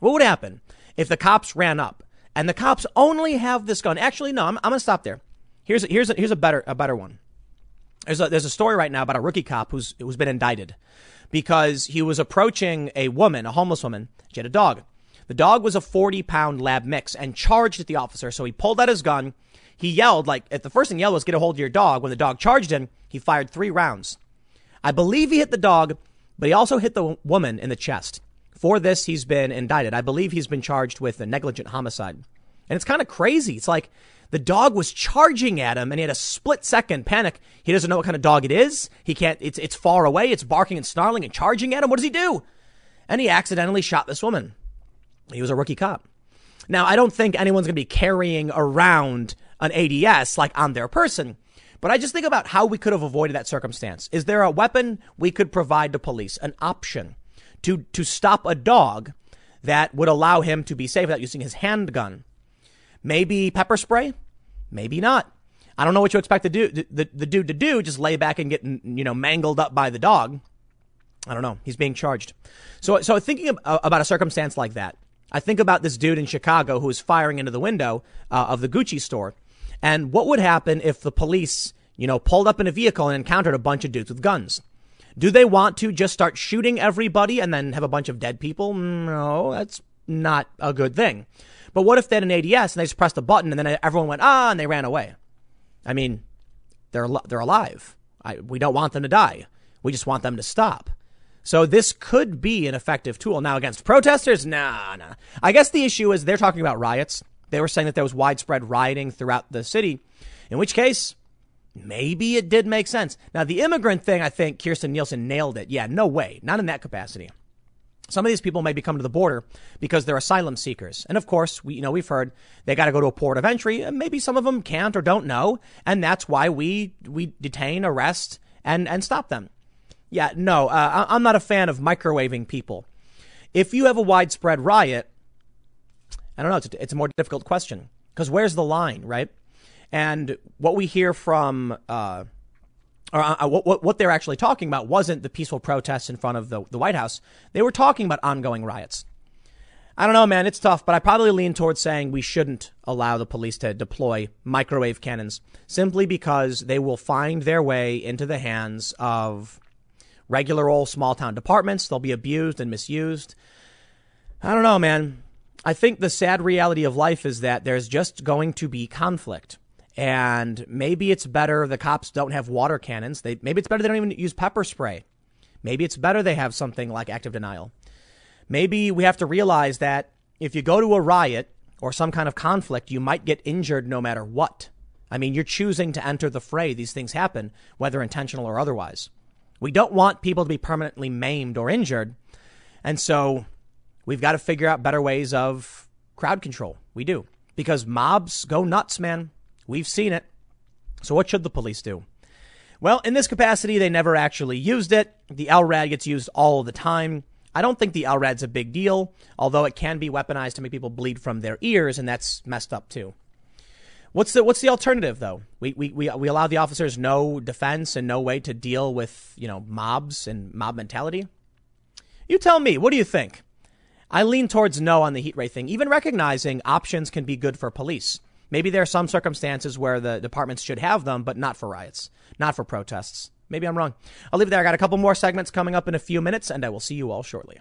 what would happen if the cops ran up and the cops only have this gun? Actually, no, I'm, I'm to stop there. Here's a, here's a, here's a better a better one. There's a, there's a story right now about a rookie cop who's who's been indicted because he was approaching a woman, a homeless woman. She had a dog. The dog was a 40 pound lab mix and charged at the officer. So he pulled out his gun. He yelled like at the first thing he yelled was get a hold of your dog. When the dog charged him, he fired three rounds. I believe he hit the dog, but he also hit the woman in the chest. For this, he's been indicted. I believe he's been charged with a negligent homicide. And it's kind of crazy. It's like the dog was charging at him and he had a split second panic. He doesn't know what kind of dog it is. He can't, it's, it's far away. It's barking and snarling and charging at him. What does he do? And he accidentally shot this woman. He was a rookie cop. Now, I don't think anyone's going to be carrying around an ADS like on their person, but I just think about how we could have avoided that circumstance. Is there a weapon we could provide to police, an option? to, to stop a dog that would allow him to be safe without using his handgun. Maybe pepper spray, maybe not. I don't know what you expect the dude, the, the dude to do, just lay back and get, you know, mangled up by the dog. I don't know. He's being charged. So, so thinking uh, about a circumstance like that, I think about this dude in Chicago who was firing into the window uh, of the Gucci store. And what would happen if the police, you know, pulled up in a vehicle and encountered a bunch of dudes with guns? Do they want to just start shooting everybody and then have a bunch of dead people? No, that's not a good thing. But what if they had an ADS and they just pressed a button and then everyone went, ah, and they ran away? I mean, they're, they're alive. I, we don't want them to die. We just want them to stop. So this could be an effective tool. Now against protesters, nah, nah. I guess the issue is they're talking about riots. They were saying that there was widespread rioting throughout the city, in which case, maybe it did make sense. Now the immigrant thing, I think Kirstjen Nielsen nailed it. Yeah, no way. Not in that capacity. Some of these people may be coming to the border because they're asylum seekers. And of course, we, you know, we've heard they got to go to a port of entry. And maybe some of them can't or don't know. And that's why we, we detain, arrest, and, and stop them. Yeah, no, uh, I'm not a fan of microwaving people. If you have a widespread riot, I don't know, it's a, it's a more difficult question because where's the line, right? And what we hear from, uh, or uh, what, what they're actually talking about wasn't the peaceful protests in front of the, the White House. They were talking about ongoing riots. I don't know, man. It's tough, but I probably lean towards saying we shouldn't allow the police to deploy microwave cannons simply because they will find their way into the hands of regular old small town departments. They'll be abused and misused. I don't know, man. I think the sad reality of life is that there's just going to be conflict. And maybe it's better the cops don't have water cannons. They, maybe it's better they don't even use pepper spray. Maybe it's better they have something like active denial. Maybe we have to realize that if you go to a riot or some kind of conflict, you might get injured no matter what. I mean, you're choosing to enter the fray. These things happen, whether intentional or otherwise. We don't want people to be permanently maimed or injured. And so we've got to figure out better ways of crowd control. We do. Because mobs go nuts, man. We've seen it. So what should the police do? Well, in this capacity, they never actually used it. The LRAD gets used all the time. I don't think the LRAD's a big deal, although it can be weaponized to make people bleed from their ears, and that's messed up too. What's the what's the alternative though? We, we we we allow the officers no defense and no way to deal with you know mobs and mob mentality. You tell me. What do you think? I lean towards no on the heat ray thing, even recognizing options can be good for police. Maybe there are some circumstances where the departments should have them, but not for riots, not for protests. Maybe I'm wrong. I'll leave it there. I got a couple more segments coming up in a few minutes, and I will see you all shortly.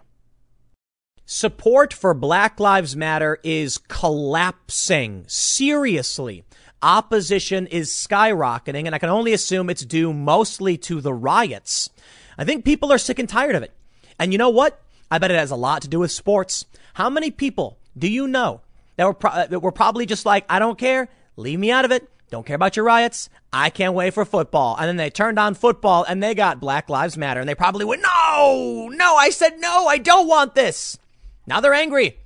Support for Black Lives Matter is collapsing. Seriously. Opposition is skyrocketing, and I can only assume it's due mostly to the riots. I think people are sick and tired of it. And you know what? I bet it has a lot to do with sports. How many people do you know that were, pro- uh, that were probably just like, I don't care, leave me out of it, don't care about your riots, I can't wait for football. And then they turned on football and they got Black Lives Matter, and they probably went, no, no, I said no, I don't want this. Now they're angry.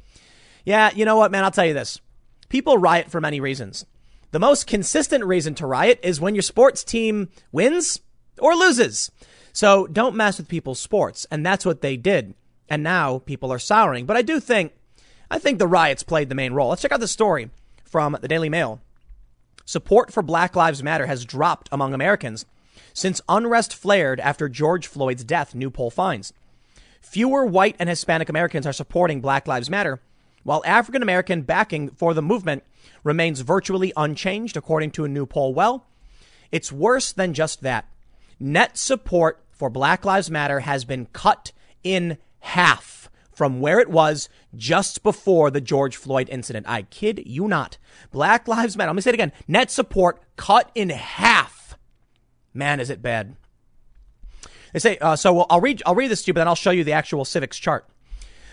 Yeah, you know what, man? I'll tell you this. People riot for many reasons. The most consistent reason to riot is when your sports team wins or loses. So don't mess with people's sports. And that's what they did. And now people are souring. But I do think, I think the riots played the main role. Let's check out the story from the Daily Mail. Support for Black Lives Matter has dropped among Americans since unrest flared after George Floyd's death, new poll finds. Fewer white and Hispanic Americans are supporting Black Lives Matter, while African American backing for the movement remains virtually unchanged, according to a new poll. Well, it's worse than just that. Net support for Black Lives Matter has been cut in half from where it was just before the George Floyd incident. I kid you not. Black Lives Matter. Let me say it again. Net support cut in half. Man, is it bad. They say, uh, so I'll read, I'll read this to you, but then I'll show you the actual Civiqs chart.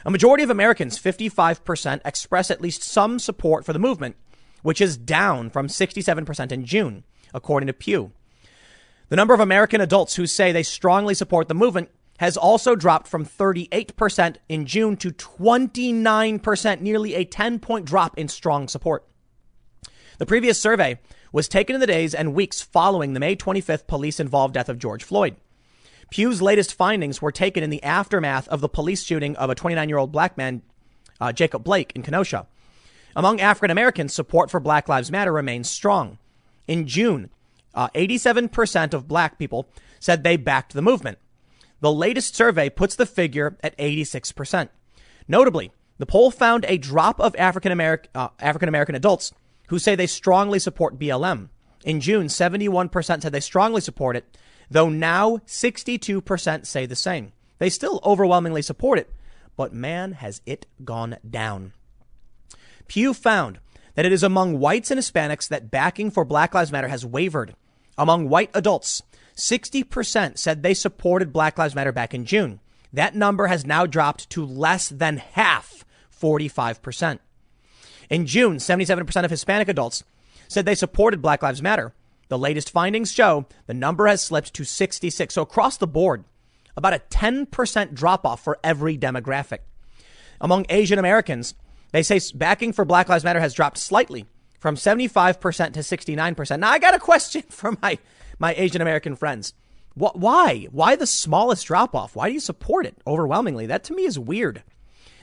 A majority of Americans, 55%, express at least some support for the movement, which is down from 67% in June, according to Pew. The number of American adults who say they strongly support the movement has also dropped from 38% in June to 29%, nearly a 10 point drop in strong support. The previous survey was taken in the days and weeks following the May 25th police involved death of George Floyd. Pew's latest findings were taken in the aftermath of the police shooting of a 29 year old black man, uh, Jacob Blake, in Kenosha. Among African Americans, support for Black Lives Matter remains strong. In June, uh, 87% of black people said they backed the movement. The latest survey puts the figure at 86%. Notably, the poll found a drop of African American uh, African American adults who say they strongly support BLM. In June, 71% said they strongly support it, though now 62% say the same. They still overwhelmingly support it, but man, has it gone down. Pew found that it is among whites and Hispanics that backing for Black Lives Matter has wavered. Among white adults, 60% said they supported Black Lives Matter back in June. That number has now dropped to less than half, 45%. In June, 77% of Hispanic adults said they supported Black Lives Matter. The latest findings show the number has slipped to 66. So across the board, about a 10% drop off for every demographic. Among Asian Americans, they say backing for Black Lives Matter has dropped slightly from 75% to 69%. Now I got a question for my, my Asian American friends. Why? Why the smallest drop off? Why do you support it overwhelmingly? That to me is weird.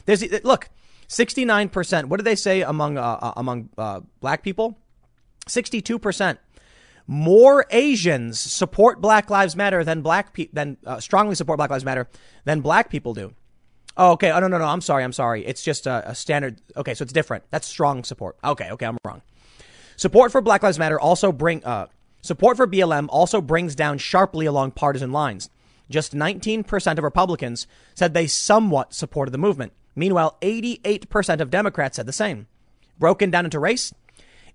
There's look, 69%. What do they say among uh, uh, among uh, black people? 62%. More Asians support Black Lives Matter than black people than uh, strongly support Black Lives Matter than black people do. Oh, okay. Oh, no, no, no. I'm sorry. I'm sorry. It's just a, a standard. Okay, so it's different. That's strong support. Okay, okay. I'm wrong. Support for Black Lives Matter also bring uh, Support for BLM also brings down sharply along partisan lines. Just 19% of Republicans said they somewhat supported the movement. Meanwhile, 88% of Democrats said the same. Broken down into race,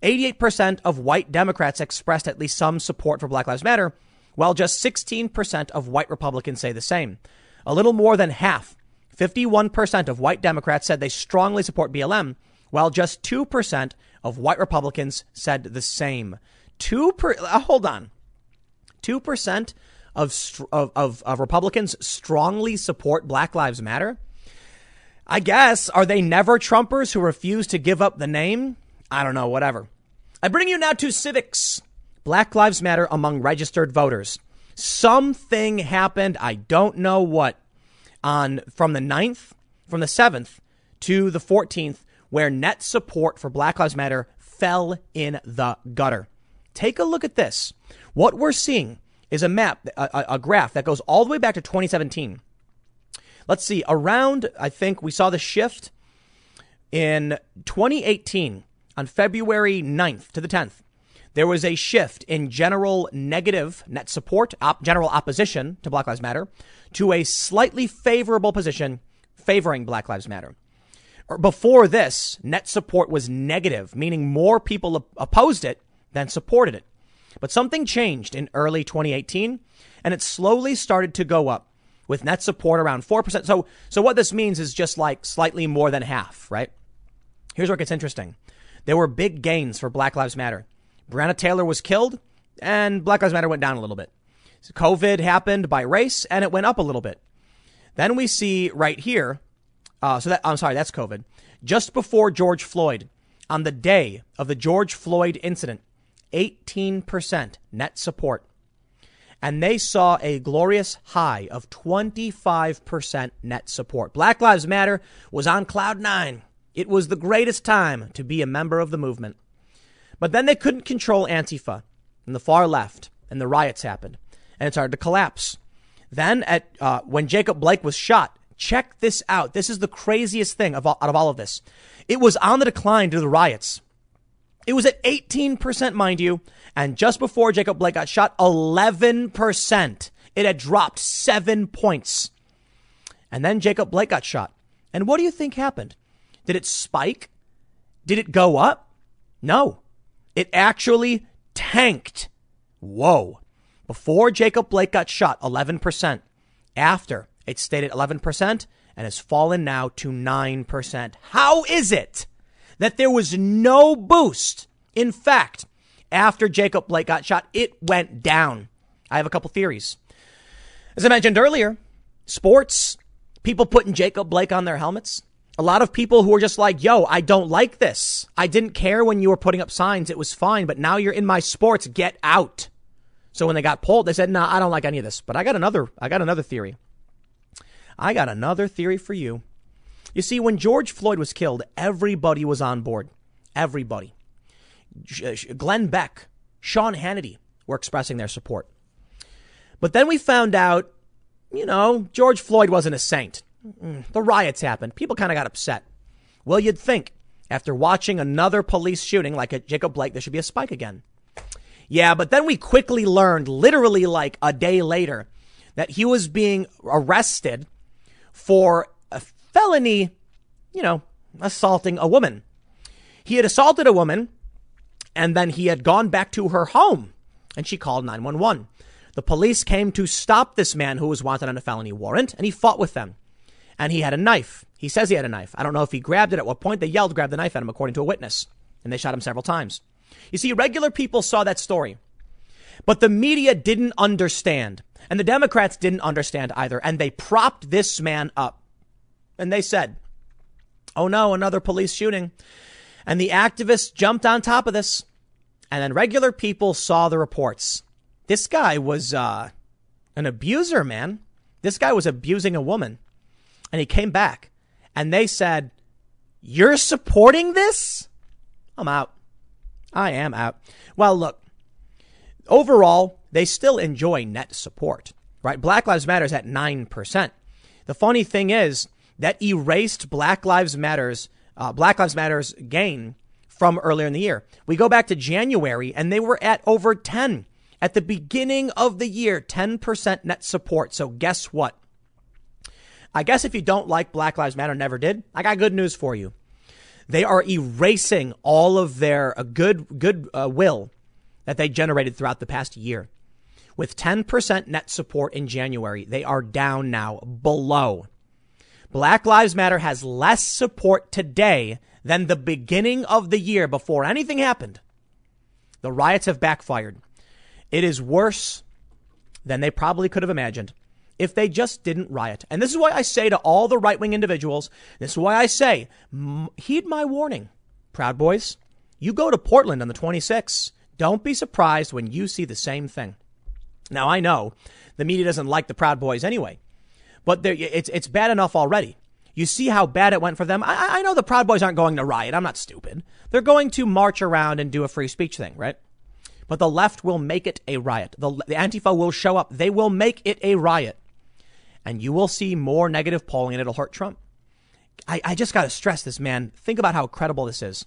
88% of white Democrats expressed at least some support for Black Lives Matter, while just 16% of white Republicans say the same. A little more than half, 51% of white Democrats said they strongly support BLM, while just 2% of white Republicans said the same. Two per, uh, hold on. 2% of, of, of, of Republicans strongly support Black Lives Matter. I guess. Are they never Trumpers who refuse to give up the name? I don't know, whatever. I bring you now to Civiqs. Black Lives Matter among registered voters. Something happened, I don't know what, on from the 9th, from the 7th to the 14th, where net support for Black Lives Matter fell in the gutter. Take a look at this. What we're seeing is a map, a, a graph that goes all the way back to 2017. Let's see, around, I think we saw the shift in 2018 on February 9th to the 10th. There was a shift in general negative net support, op, general opposition to Black Lives Matter, to a slightly favorable position favoring Black Lives Matter. Before this, net support was negative, meaning more people opposed it than supported it. But something changed in early 2018 and it slowly started to go up with net support around 4%. So, so what this means is just like slightly more than half, right? Here's where it gets interesting. There were big gains for Black Lives Matter. Breonna Taylor was killed and Black Lives Matter went down a little bit. So COVID happened by race and it went up a little bit. Then we see right here, uh, so that, I'm sorry, that's COVID. Just before George Floyd, on the day of the George Floyd incident, 18% net support. And they saw a glorious high of 25% net support. Black Lives Matter was on cloud nine. It was the greatest time to be a member of the movement. But then they couldn't control Antifa and the far left, and the riots happened, and it started to collapse. Then, at uh, when Jacob Blake was shot, check this out. This is the craziest thing of all, out of all of this. It was on the decline due to the riots. It was at 18%, mind you. And just before Jacob Blake got shot, 11%. It had dropped seven points. And then Jacob Blake got shot. And what do you think happened? Did it spike? Did it go up? No. It actually tanked. Whoa. Before Jacob Blake got shot, 11%. After, it stayed at 11% and has fallen now to 9%. How is it? that there was no boost. In fact, after Jacob Blake got shot, it went down. I have a couple theories. As I mentioned earlier, sports, people putting Jacob Blake on their helmets. A lot of people who are just like, yo, I don't like this. I didn't care when you were putting up signs. It was fine, but now you're in my sports. Get out. So when they got pulled, they said, nah, I don't like any of this. But I got another, I got another theory. I got another theory for you. You see, when George Floyd was killed, everybody was on board. Everybody. Uh, Glenn Beck, Sean Hannity were expressing their support. But then we found out, you know, George Floyd wasn't a saint. Mm, the riots happened. People kind of got upset. Well, you'd think after watching another police shooting like at Jacob Blake, there should be a spike again. Yeah, but then we quickly learned, literally like a day later, that he was being arrested for a felony, you know, assaulting a woman. He had assaulted a woman and then he had gone back to her home and she called 911. The police came to stop this man who was wanted on a felony warrant, and he fought with them. And he had a knife. He says he had a knife. I don't know if he grabbed it at what point. They yelled, grab the knife at him, according to a witness. And they shot him several times. You see, regular people saw that story. But the media didn't understand. And the Democrats didn't understand either. And they propped this man up. And they said, oh no, another police shooting. And the activists jumped on top of this. And then regular people saw the reports. This guy was uh, an abuser, man. This guy was abusing a woman. And he came back. And they said, You're supporting this? I'm out. I am out. Well, look, overall, they still enjoy net support, right? Black Lives Matter is at 9%. The funny thing is that erased Black Lives Matters, uh, Black Lives Matters gain from earlier in the year. We go back to January and they were at over 10 at the beginning of the year, 10% net support. So guess what? I guess if you don't like Black Lives Matter, never did, I got good news for you. They are erasing all of their uh, good good uh, will that they generated throughout the past year. With 10% net support in January, they are down now below. Black Lives Matter has less support today than the beginning of the year before anything happened. The riots have backfired. It is worse than they probably could have imagined if they just didn't riot. And this is why I say to all the right wing individuals, this is why I say, heed my warning, Proud Boys. You go to Portland on the 26th. Don't be surprised when you see the same thing. Now, I know the media doesn't like the Proud Boys anyway, but it's, it's bad enough already. You see how bad it went for them. I, I know the Proud Boys aren't going to riot. I'm not stupid. They're going to march around and do a free speech thing, right? But the left will make it a riot. The, the Antifa will show up. They will make it a riot. And you will see more negative polling and it'll hurt Trump. I, I just got to stress this, man. Think about how credible this is.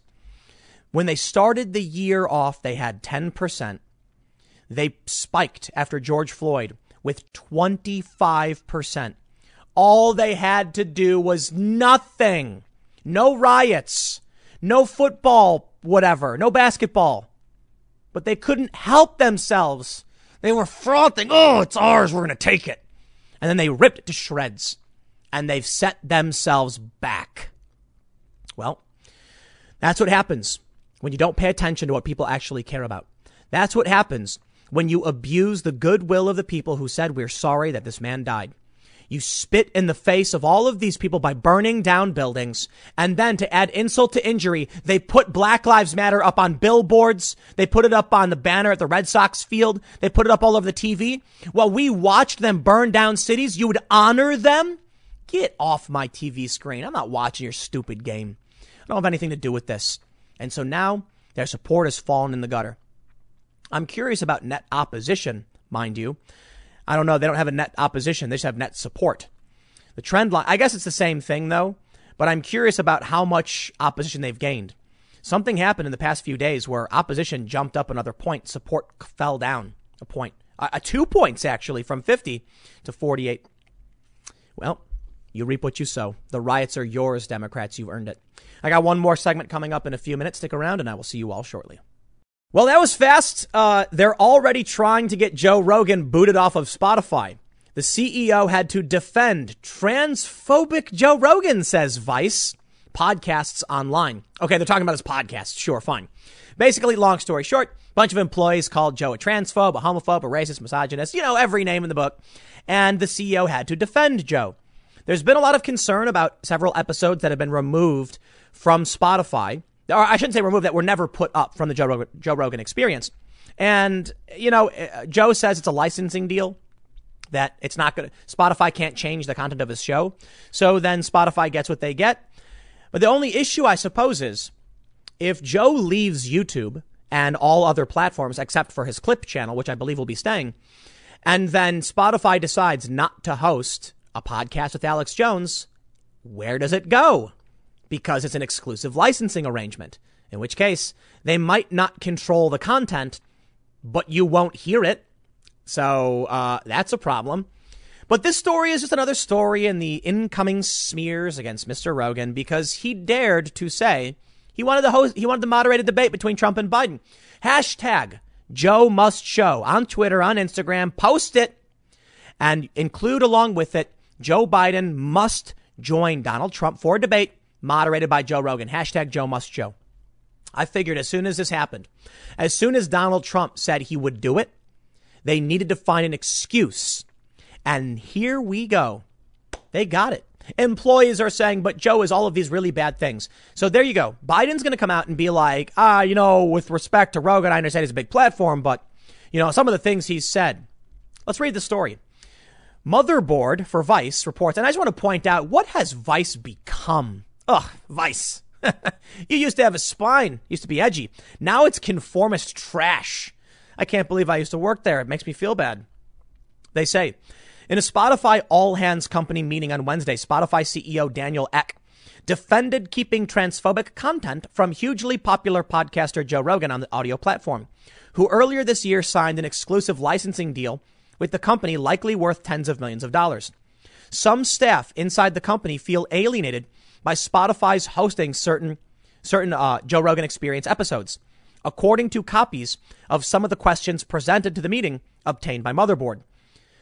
When they started the year off, they had 10%. They spiked after George Floyd with 25%. All they had to do was nothing. No riots, no football, whatever, no basketball. But they couldn't help themselves. They were frothing. Oh, it's ours. We're going to take it. And then they ripped it to shreds. And they've set themselves back. Well, that's what happens when you don't pay attention to what people actually care about. That's what happens when you abuse the goodwill of the people who said, We're sorry that this man died. You spit in the face of all of these people by burning down buildings. And then to add insult to injury, they put Black Lives Matter up on billboards. They put it up on the banner at the Red Sox field. They put it up all over the TV. While we watched them burn down cities, you would honor them? Get off my TV screen. I'm not watching your stupid game. I don't have anything to do with this. And so now their support has fallen in the gutter. I'm curious about net opposition, mind you. I don't know. They don't have a net opposition. They just have net support. The trend line, I guess it's the same thing though, but I'm curious about how much opposition they've gained. Something happened in the past few days where opposition jumped up another point, support fell down a point, uh, two points actually from 50 to 48. Well, you reap what you sow. The riots are yours, Democrats. You've earned it. I got one more segment coming up in a few minutes. Stick around and I will see you all shortly. Well, that was fast. Uh, they're already trying to get Joe Rogan booted off of Spotify. The CEO had to defend transphobic Joe Rogan, says Vice. Podcasts online. Okay, they're talking about his podcast. Sure, fine. Basically, long story short, bunch of employees called Joe a transphobe, a homophobe, a racist, misogynist, you know, every name in the book. And the CEO had to defend Joe. There's been a lot of concern about several episodes that have been removed from Spotify or I shouldn't say removed, that were never put up from the Joe Rogan, Joe Rogan experience. And, you know, uh, Joe says it's a licensing deal that it's not going to, Spotify can't change the content of his show. So then Spotify gets what they get. But the only issue, I suppose, is if Joe leaves YouTube and all other platforms except for his clip channel, which I believe will be staying, and then Spotify decides not to host a podcast with Alex Jones, where does it go? Because it's an exclusive licensing arrangement, in which case they might not control the content, but you won't hear it. So uh, that's a problem. But this story is just another story in the incoming smears against Mr. Rogan because he dared to say he wanted to host, he wanted to moderate a debate between Trump and Biden. Hashtag Joe Must Show on Twitter, on Instagram. Post it and include along with it Joe Biden must join Donald Trump for a debate moderated by Joe Rogan. Hashtag Joe Must Show. I figured as soon as this happened, as soon as Donald Trump said he would do it, they needed to find an excuse. And here we go. They got it. Employees are saying, but Joe is all of these really bad things. So there you go. Biden's going to come out and be like, ah, you know, with respect to Rogan, I understand he's a big platform, but, you know, some of the things he's said. Let's read the story. Motherboard for Vice reports, and I just want to point out what has Vice become? Ugh, Vice. you used to have a spine, used to be edgy. Now it's conformist trash. I can't believe I used to work there. It makes me feel bad. They say, in a Spotify all hands company meeting on Wednesday, Spotify CEO Daniel Ek defended keeping transphobic content from hugely popular podcaster Joe Rogan on the audio platform, who earlier this year signed an exclusive licensing deal with the company likely worth tens of millions of dollars. Some staff inside the company feel alienated by Spotify's hosting certain certain uh, Joe Rogan Experience episodes, according to copies of some of the questions presented to the meeting obtained by Motherboard.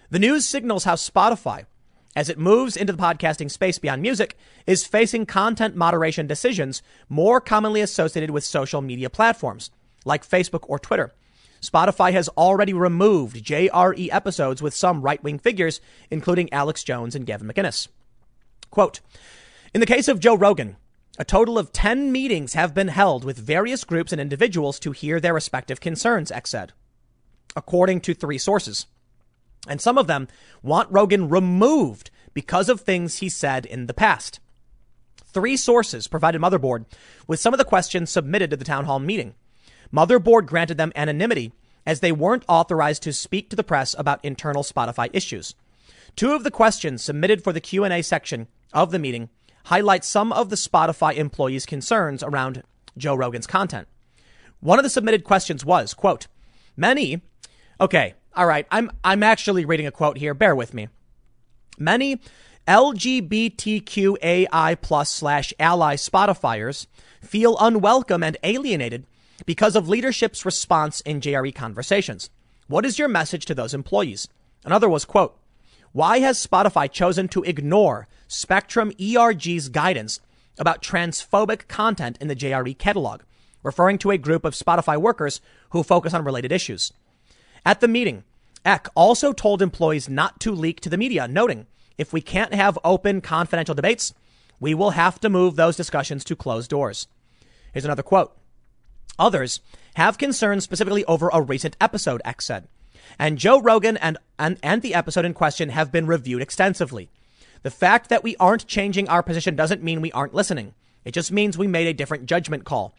The news signals how Spotify, as it moves into the podcasting space beyond music, is facing content moderation decisions more commonly associated with social media platforms like Facebook or Twitter. Spotify has already removed JRE episodes with some right wing figures, including Alex Jones and Gavin McInnes. Quote In the case of Joe Rogan, a total of 10 meetings have been held with various groups and individuals to hear their respective concerns, Ek said, according to three sources. And some of them want Rogan removed because of things he said in the past. Three sources provided Motherboard with some of the questions submitted to the town hall meeting. Motherboard granted them anonymity as they weren't authorized to speak to the press about internal Spotify issues. Two of the questions submitted for the Q&A section of the meeting highlight some of the Spotify employees' concerns around Joe Rogan's content. One of the submitted questions was, quote, many, okay, all right, I'm, I'm actually reading a quote here. Bear with me. Many LGBTQAI plus slash ally Spotifyers feel unwelcome and alienated because of leadership's response in JRE conversations. What is your message to those employees? Another was, quote, why has Spotify chosen to ignore Spectrum ERG's guidance about transphobic content in the JRE catalog, referring to a group of Spotify workers who focus on related issues? At the meeting, Ek also told employees not to leak to the media, noting, if we can't have open, confidential debates, we will have to move those discussions to closed doors. Here's another quote. Others have concerns specifically over a recent episode, Ek said. And Joe Rogan and, and, and the episode in question have been reviewed extensively. The fact that we aren't changing our position doesn't mean we aren't listening. It just means we made a different judgment call.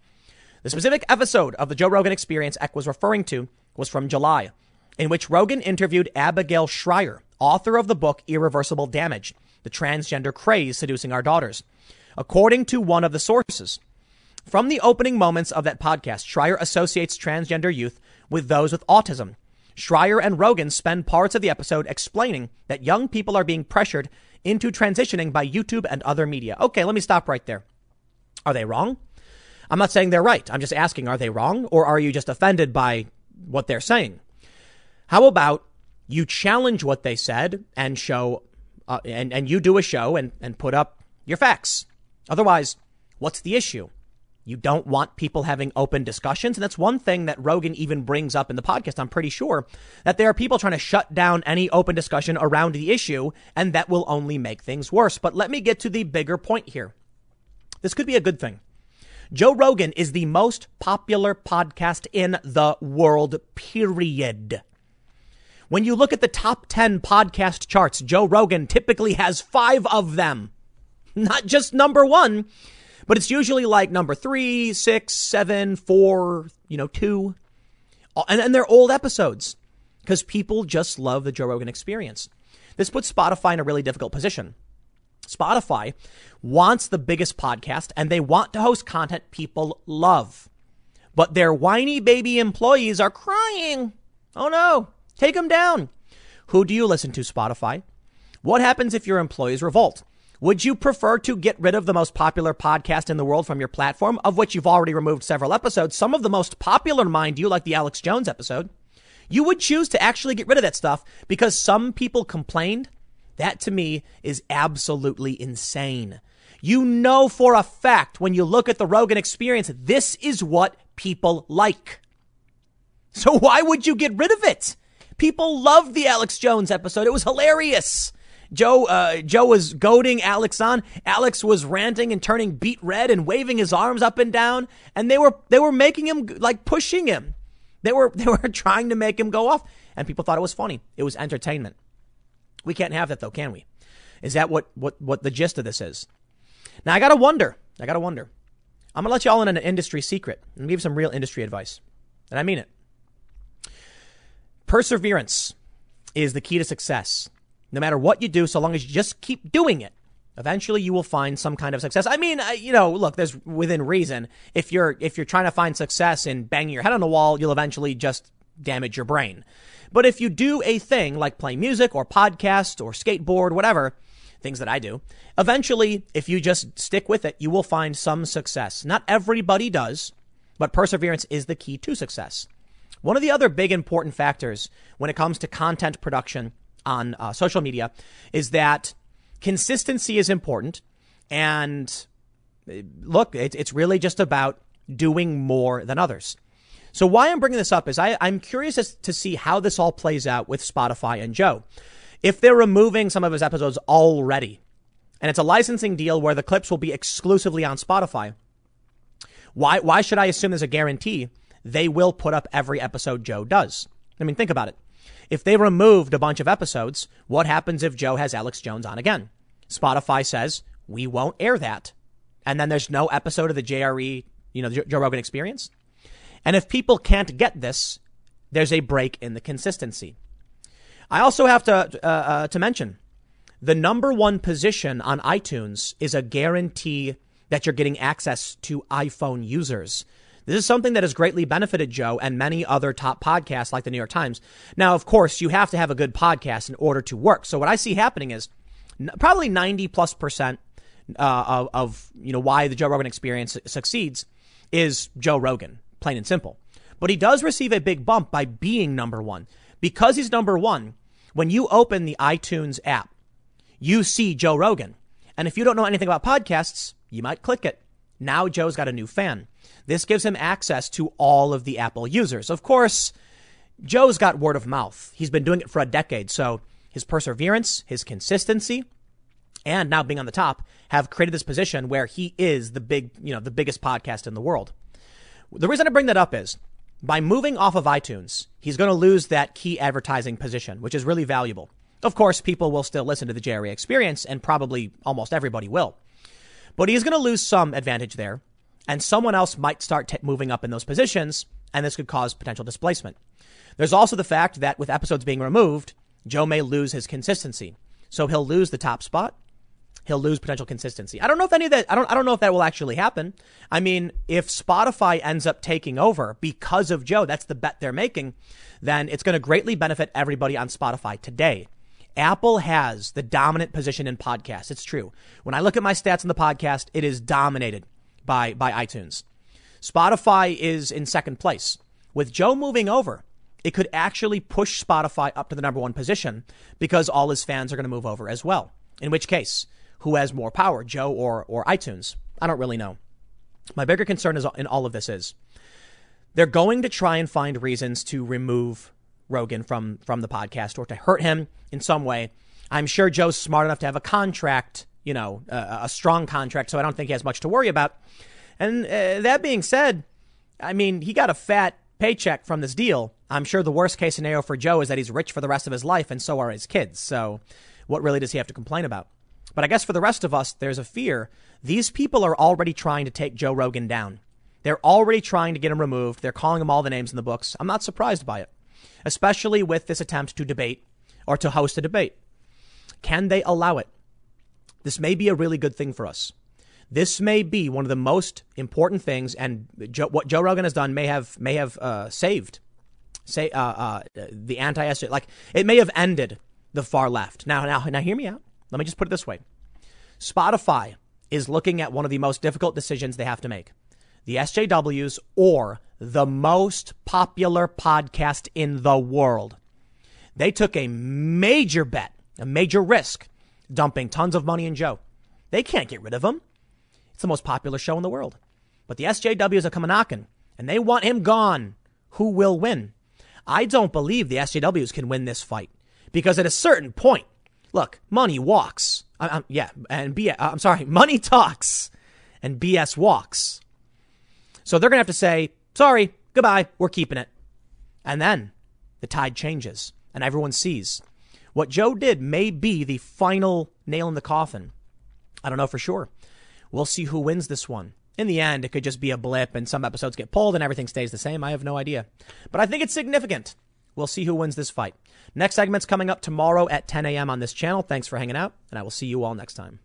The specific episode of the Joe Rogan experience Ek was referring to was from July, in which Rogan interviewed Abigail Shrier, author of the book Irreversible Damage, The Transgender Craze Seducing Our Daughters. According to one of the sources, from the opening moments of that podcast, Shrier associates transgender youth with those with autism. Shrier and Rogan spend parts of the episode explaining that young people are being pressured into transitioning by YouTube and other media. Okay, let me stop right there. Are they wrong? I'm not saying they're right. I'm just asking, are they wrong? Or are you just offended by what they're saying? How about you challenge what they said and show, uh, and, and you do a show and, and put up your facts? Otherwise, what's the issue? You don't want people having open discussions. And that's one thing that Rogan even brings up in the podcast. I'm pretty sure that there are people trying to shut down any open discussion around the issue, and that will only make things worse. But let me get to the bigger point here. This could be a good thing. Joe Rogan is the most popular podcast in the world, period. When you look at the top 10 podcast charts, Joe Rogan typically has five of them. Not just number one. But it's usually like number three, six, seven, four, you know, two. And, and they're old episodes because people just love the Joe Rogan experience. This puts Spotify in a really difficult position. Spotify wants the biggest podcast and they want to host content people love. But their whiny baby employees are crying. Oh no, take them down. Who do you listen to, Spotify? What happens if your employees revolt? Would you prefer to get rid of the most popular podcast in the world from your platform, of which you've already removed several episodes, some of the most popular, mind you, like the Alex Jones episode? You would choose to actually get rid of that stuff because some people complained. That to me is absolutely insane. You know for a fact when you look at the Rogan experience, this is what people like. So why would you get rid of it? People loved the Alex Jones episode. It was hilarious. Joe, uh, Joe was goading Alex on. Alex was ranting and turning beet red and waving his arms up and down. And they were, they were making him, like pushing him. They were, they were trying to make him go off. And people thought it was funny. It was entertainment. We can't have that though, can we? Is that what, what, what the gist of this is? Now I gotta wonder. I gotta wonder. I'm gonna let you all in an industry secret and give some real industry advice. And I mean it. Perseverance is the key to success. No matter what you do, so long as you just keep doing it, eventually you will find some kind of success. I mean, you know, look, there's within reason. If you're if you're trying to find success in banging your head on the wall, you'll eventually just damage your brain. But if you do a thing like play music or podcast or skateboard, whatever, things that I do, eventually, if you just stick with it, you will find some success. Not everybody does, but perseverance is the key to success. One of the other big important factors when it comes to content production on uh, social media is that consistency is important. And uh, look, it, it's really just about doing more than others. So why I'm bringing this up is I, I'm curious as to see how this all plays out with Spotify and Joe. If they're removing some of his episodes already, and it's a licensing deal where the clips will be exclusively on Spotify, why, why should I assume there's a guarantee they will put up every episode Joe does? I mean, think about it. If they removed a bunch of episodes, what happens if Joe has Alex Jones on again? Spotify says, we won't air that. And then there's no episode of the JRE, you know, the Joe Rogan experience. And if people can't get this, there's a break in the consistency. I also have to, uh, uh, to mention the number one position on iTunes is a guarantee that you're getting access to iPhone users. This is something that has greatly benefited Joe and many other top podcasts like the New York Times. Now, of course, you have to have a good podcast in order to work. So what I see happening is probably 90 plus percent uh, of, of, you know, why the Joe Rogan experience succeeds is Joe Rogan, plain and simple. But he does receive a big bump by being number one. Because he's number one, when you open the iTunes app, you see Joe Rogan. And if you don't know anything about podcasts, you might click it. Now Joe's got a new fan. This gives him access to all of the Apple users. Of course, Joe's got word of mouth. He's been doing it for a decade. So his perseverance, his consistency, and now being on the top have created this position where he is the big, you know, the biggest podcast in the world. The reason I bring that up is by moving off of iTunes, he's going to lose that key advertising position, which is really valuable. Of course, people will still listen to the JRE experience and probably almost everybody will. But he's going to lose some advantage there, and someone else might start t- moving up in those positions, and this could cause potential displacement. There's also the fact that with episodes being removed, Joe may lose his consistency. So he'll lose the top spot. He'll lose potential consistency. I don't know if any of that, I don't, I don't know if that will actually happen. I mean, if Spotify ends up taking over because of Joe, that's the bet they're making, then it's going to greatly benefit everybody on Spotify today. Apple has the dominant position in podcasts. It's true. When I look at my stats in the podcast, it is dominated by, by iTunes. Spotify is in second place. With Joe moving over, it could actually push Spotify up to the number one position because all his fans are going to move over as well. In which case, who has more power, Joe or, or iTunes? I don't really know. My bigger concern is in all of this is they're going to try and find reasons to remove Rogan from from the podcast or to hurt him in some way. I'm sure Joe's smart enough to have a contract, you know, uh, a strong contract, so I don't think he has much to worry about. And uh, that being said, I mean, he got a fat paycheck from this deal. I'm sure the worst case scenario for Joe is that he's rich for the rest of his life, and so are his kids. So, what really does he have to complain about? But I guess for the rest of us, there's a fear. These people are already trying to take Joe Rogan down. They're already trying to get him removed. They're calling him all the names in the books. I'm not surprised by it especially with this attempt to debate or to host a debate. Can they allow it? This may be a really good thing for us. This may be one of the most important things, and Joe, what Joe Rogan has done may have may have uh, saved, say uh, uh, the anti like it may have ended the far left. Now, now, now, hear me out. Let me just put it this way: Spotify is looking at one of the most difficult decisions they have to make the SJWs or the most popular podcast in the world. They took a major bet, a major risk, dumping tons of money in Joe. They can't get rid of him. It's the most popular show in the world. But the SJWs are coming knocking, and they want him gone. Who will win? I don't believe the SJWs can win this fight because at a certain point, look, money walks. I, yeah, and B, I'm sorry, money talks and BS walks. So they're going to have to say, sorry, goodbye, we're keeping it. And then the tide changes and everyone sees what Joe did may be the final nail in the coffin. I don't know for sure. We'll see who wins this one. In the end, it could just be a blip and some episodes get pulled and everything stays the same. I have no idea. But I think it's significant. We'll see who wins this fight. Next segment's coming up tomorrow at 10 a.m. on this channel. Thanks for hanging out, and I will see you all next time.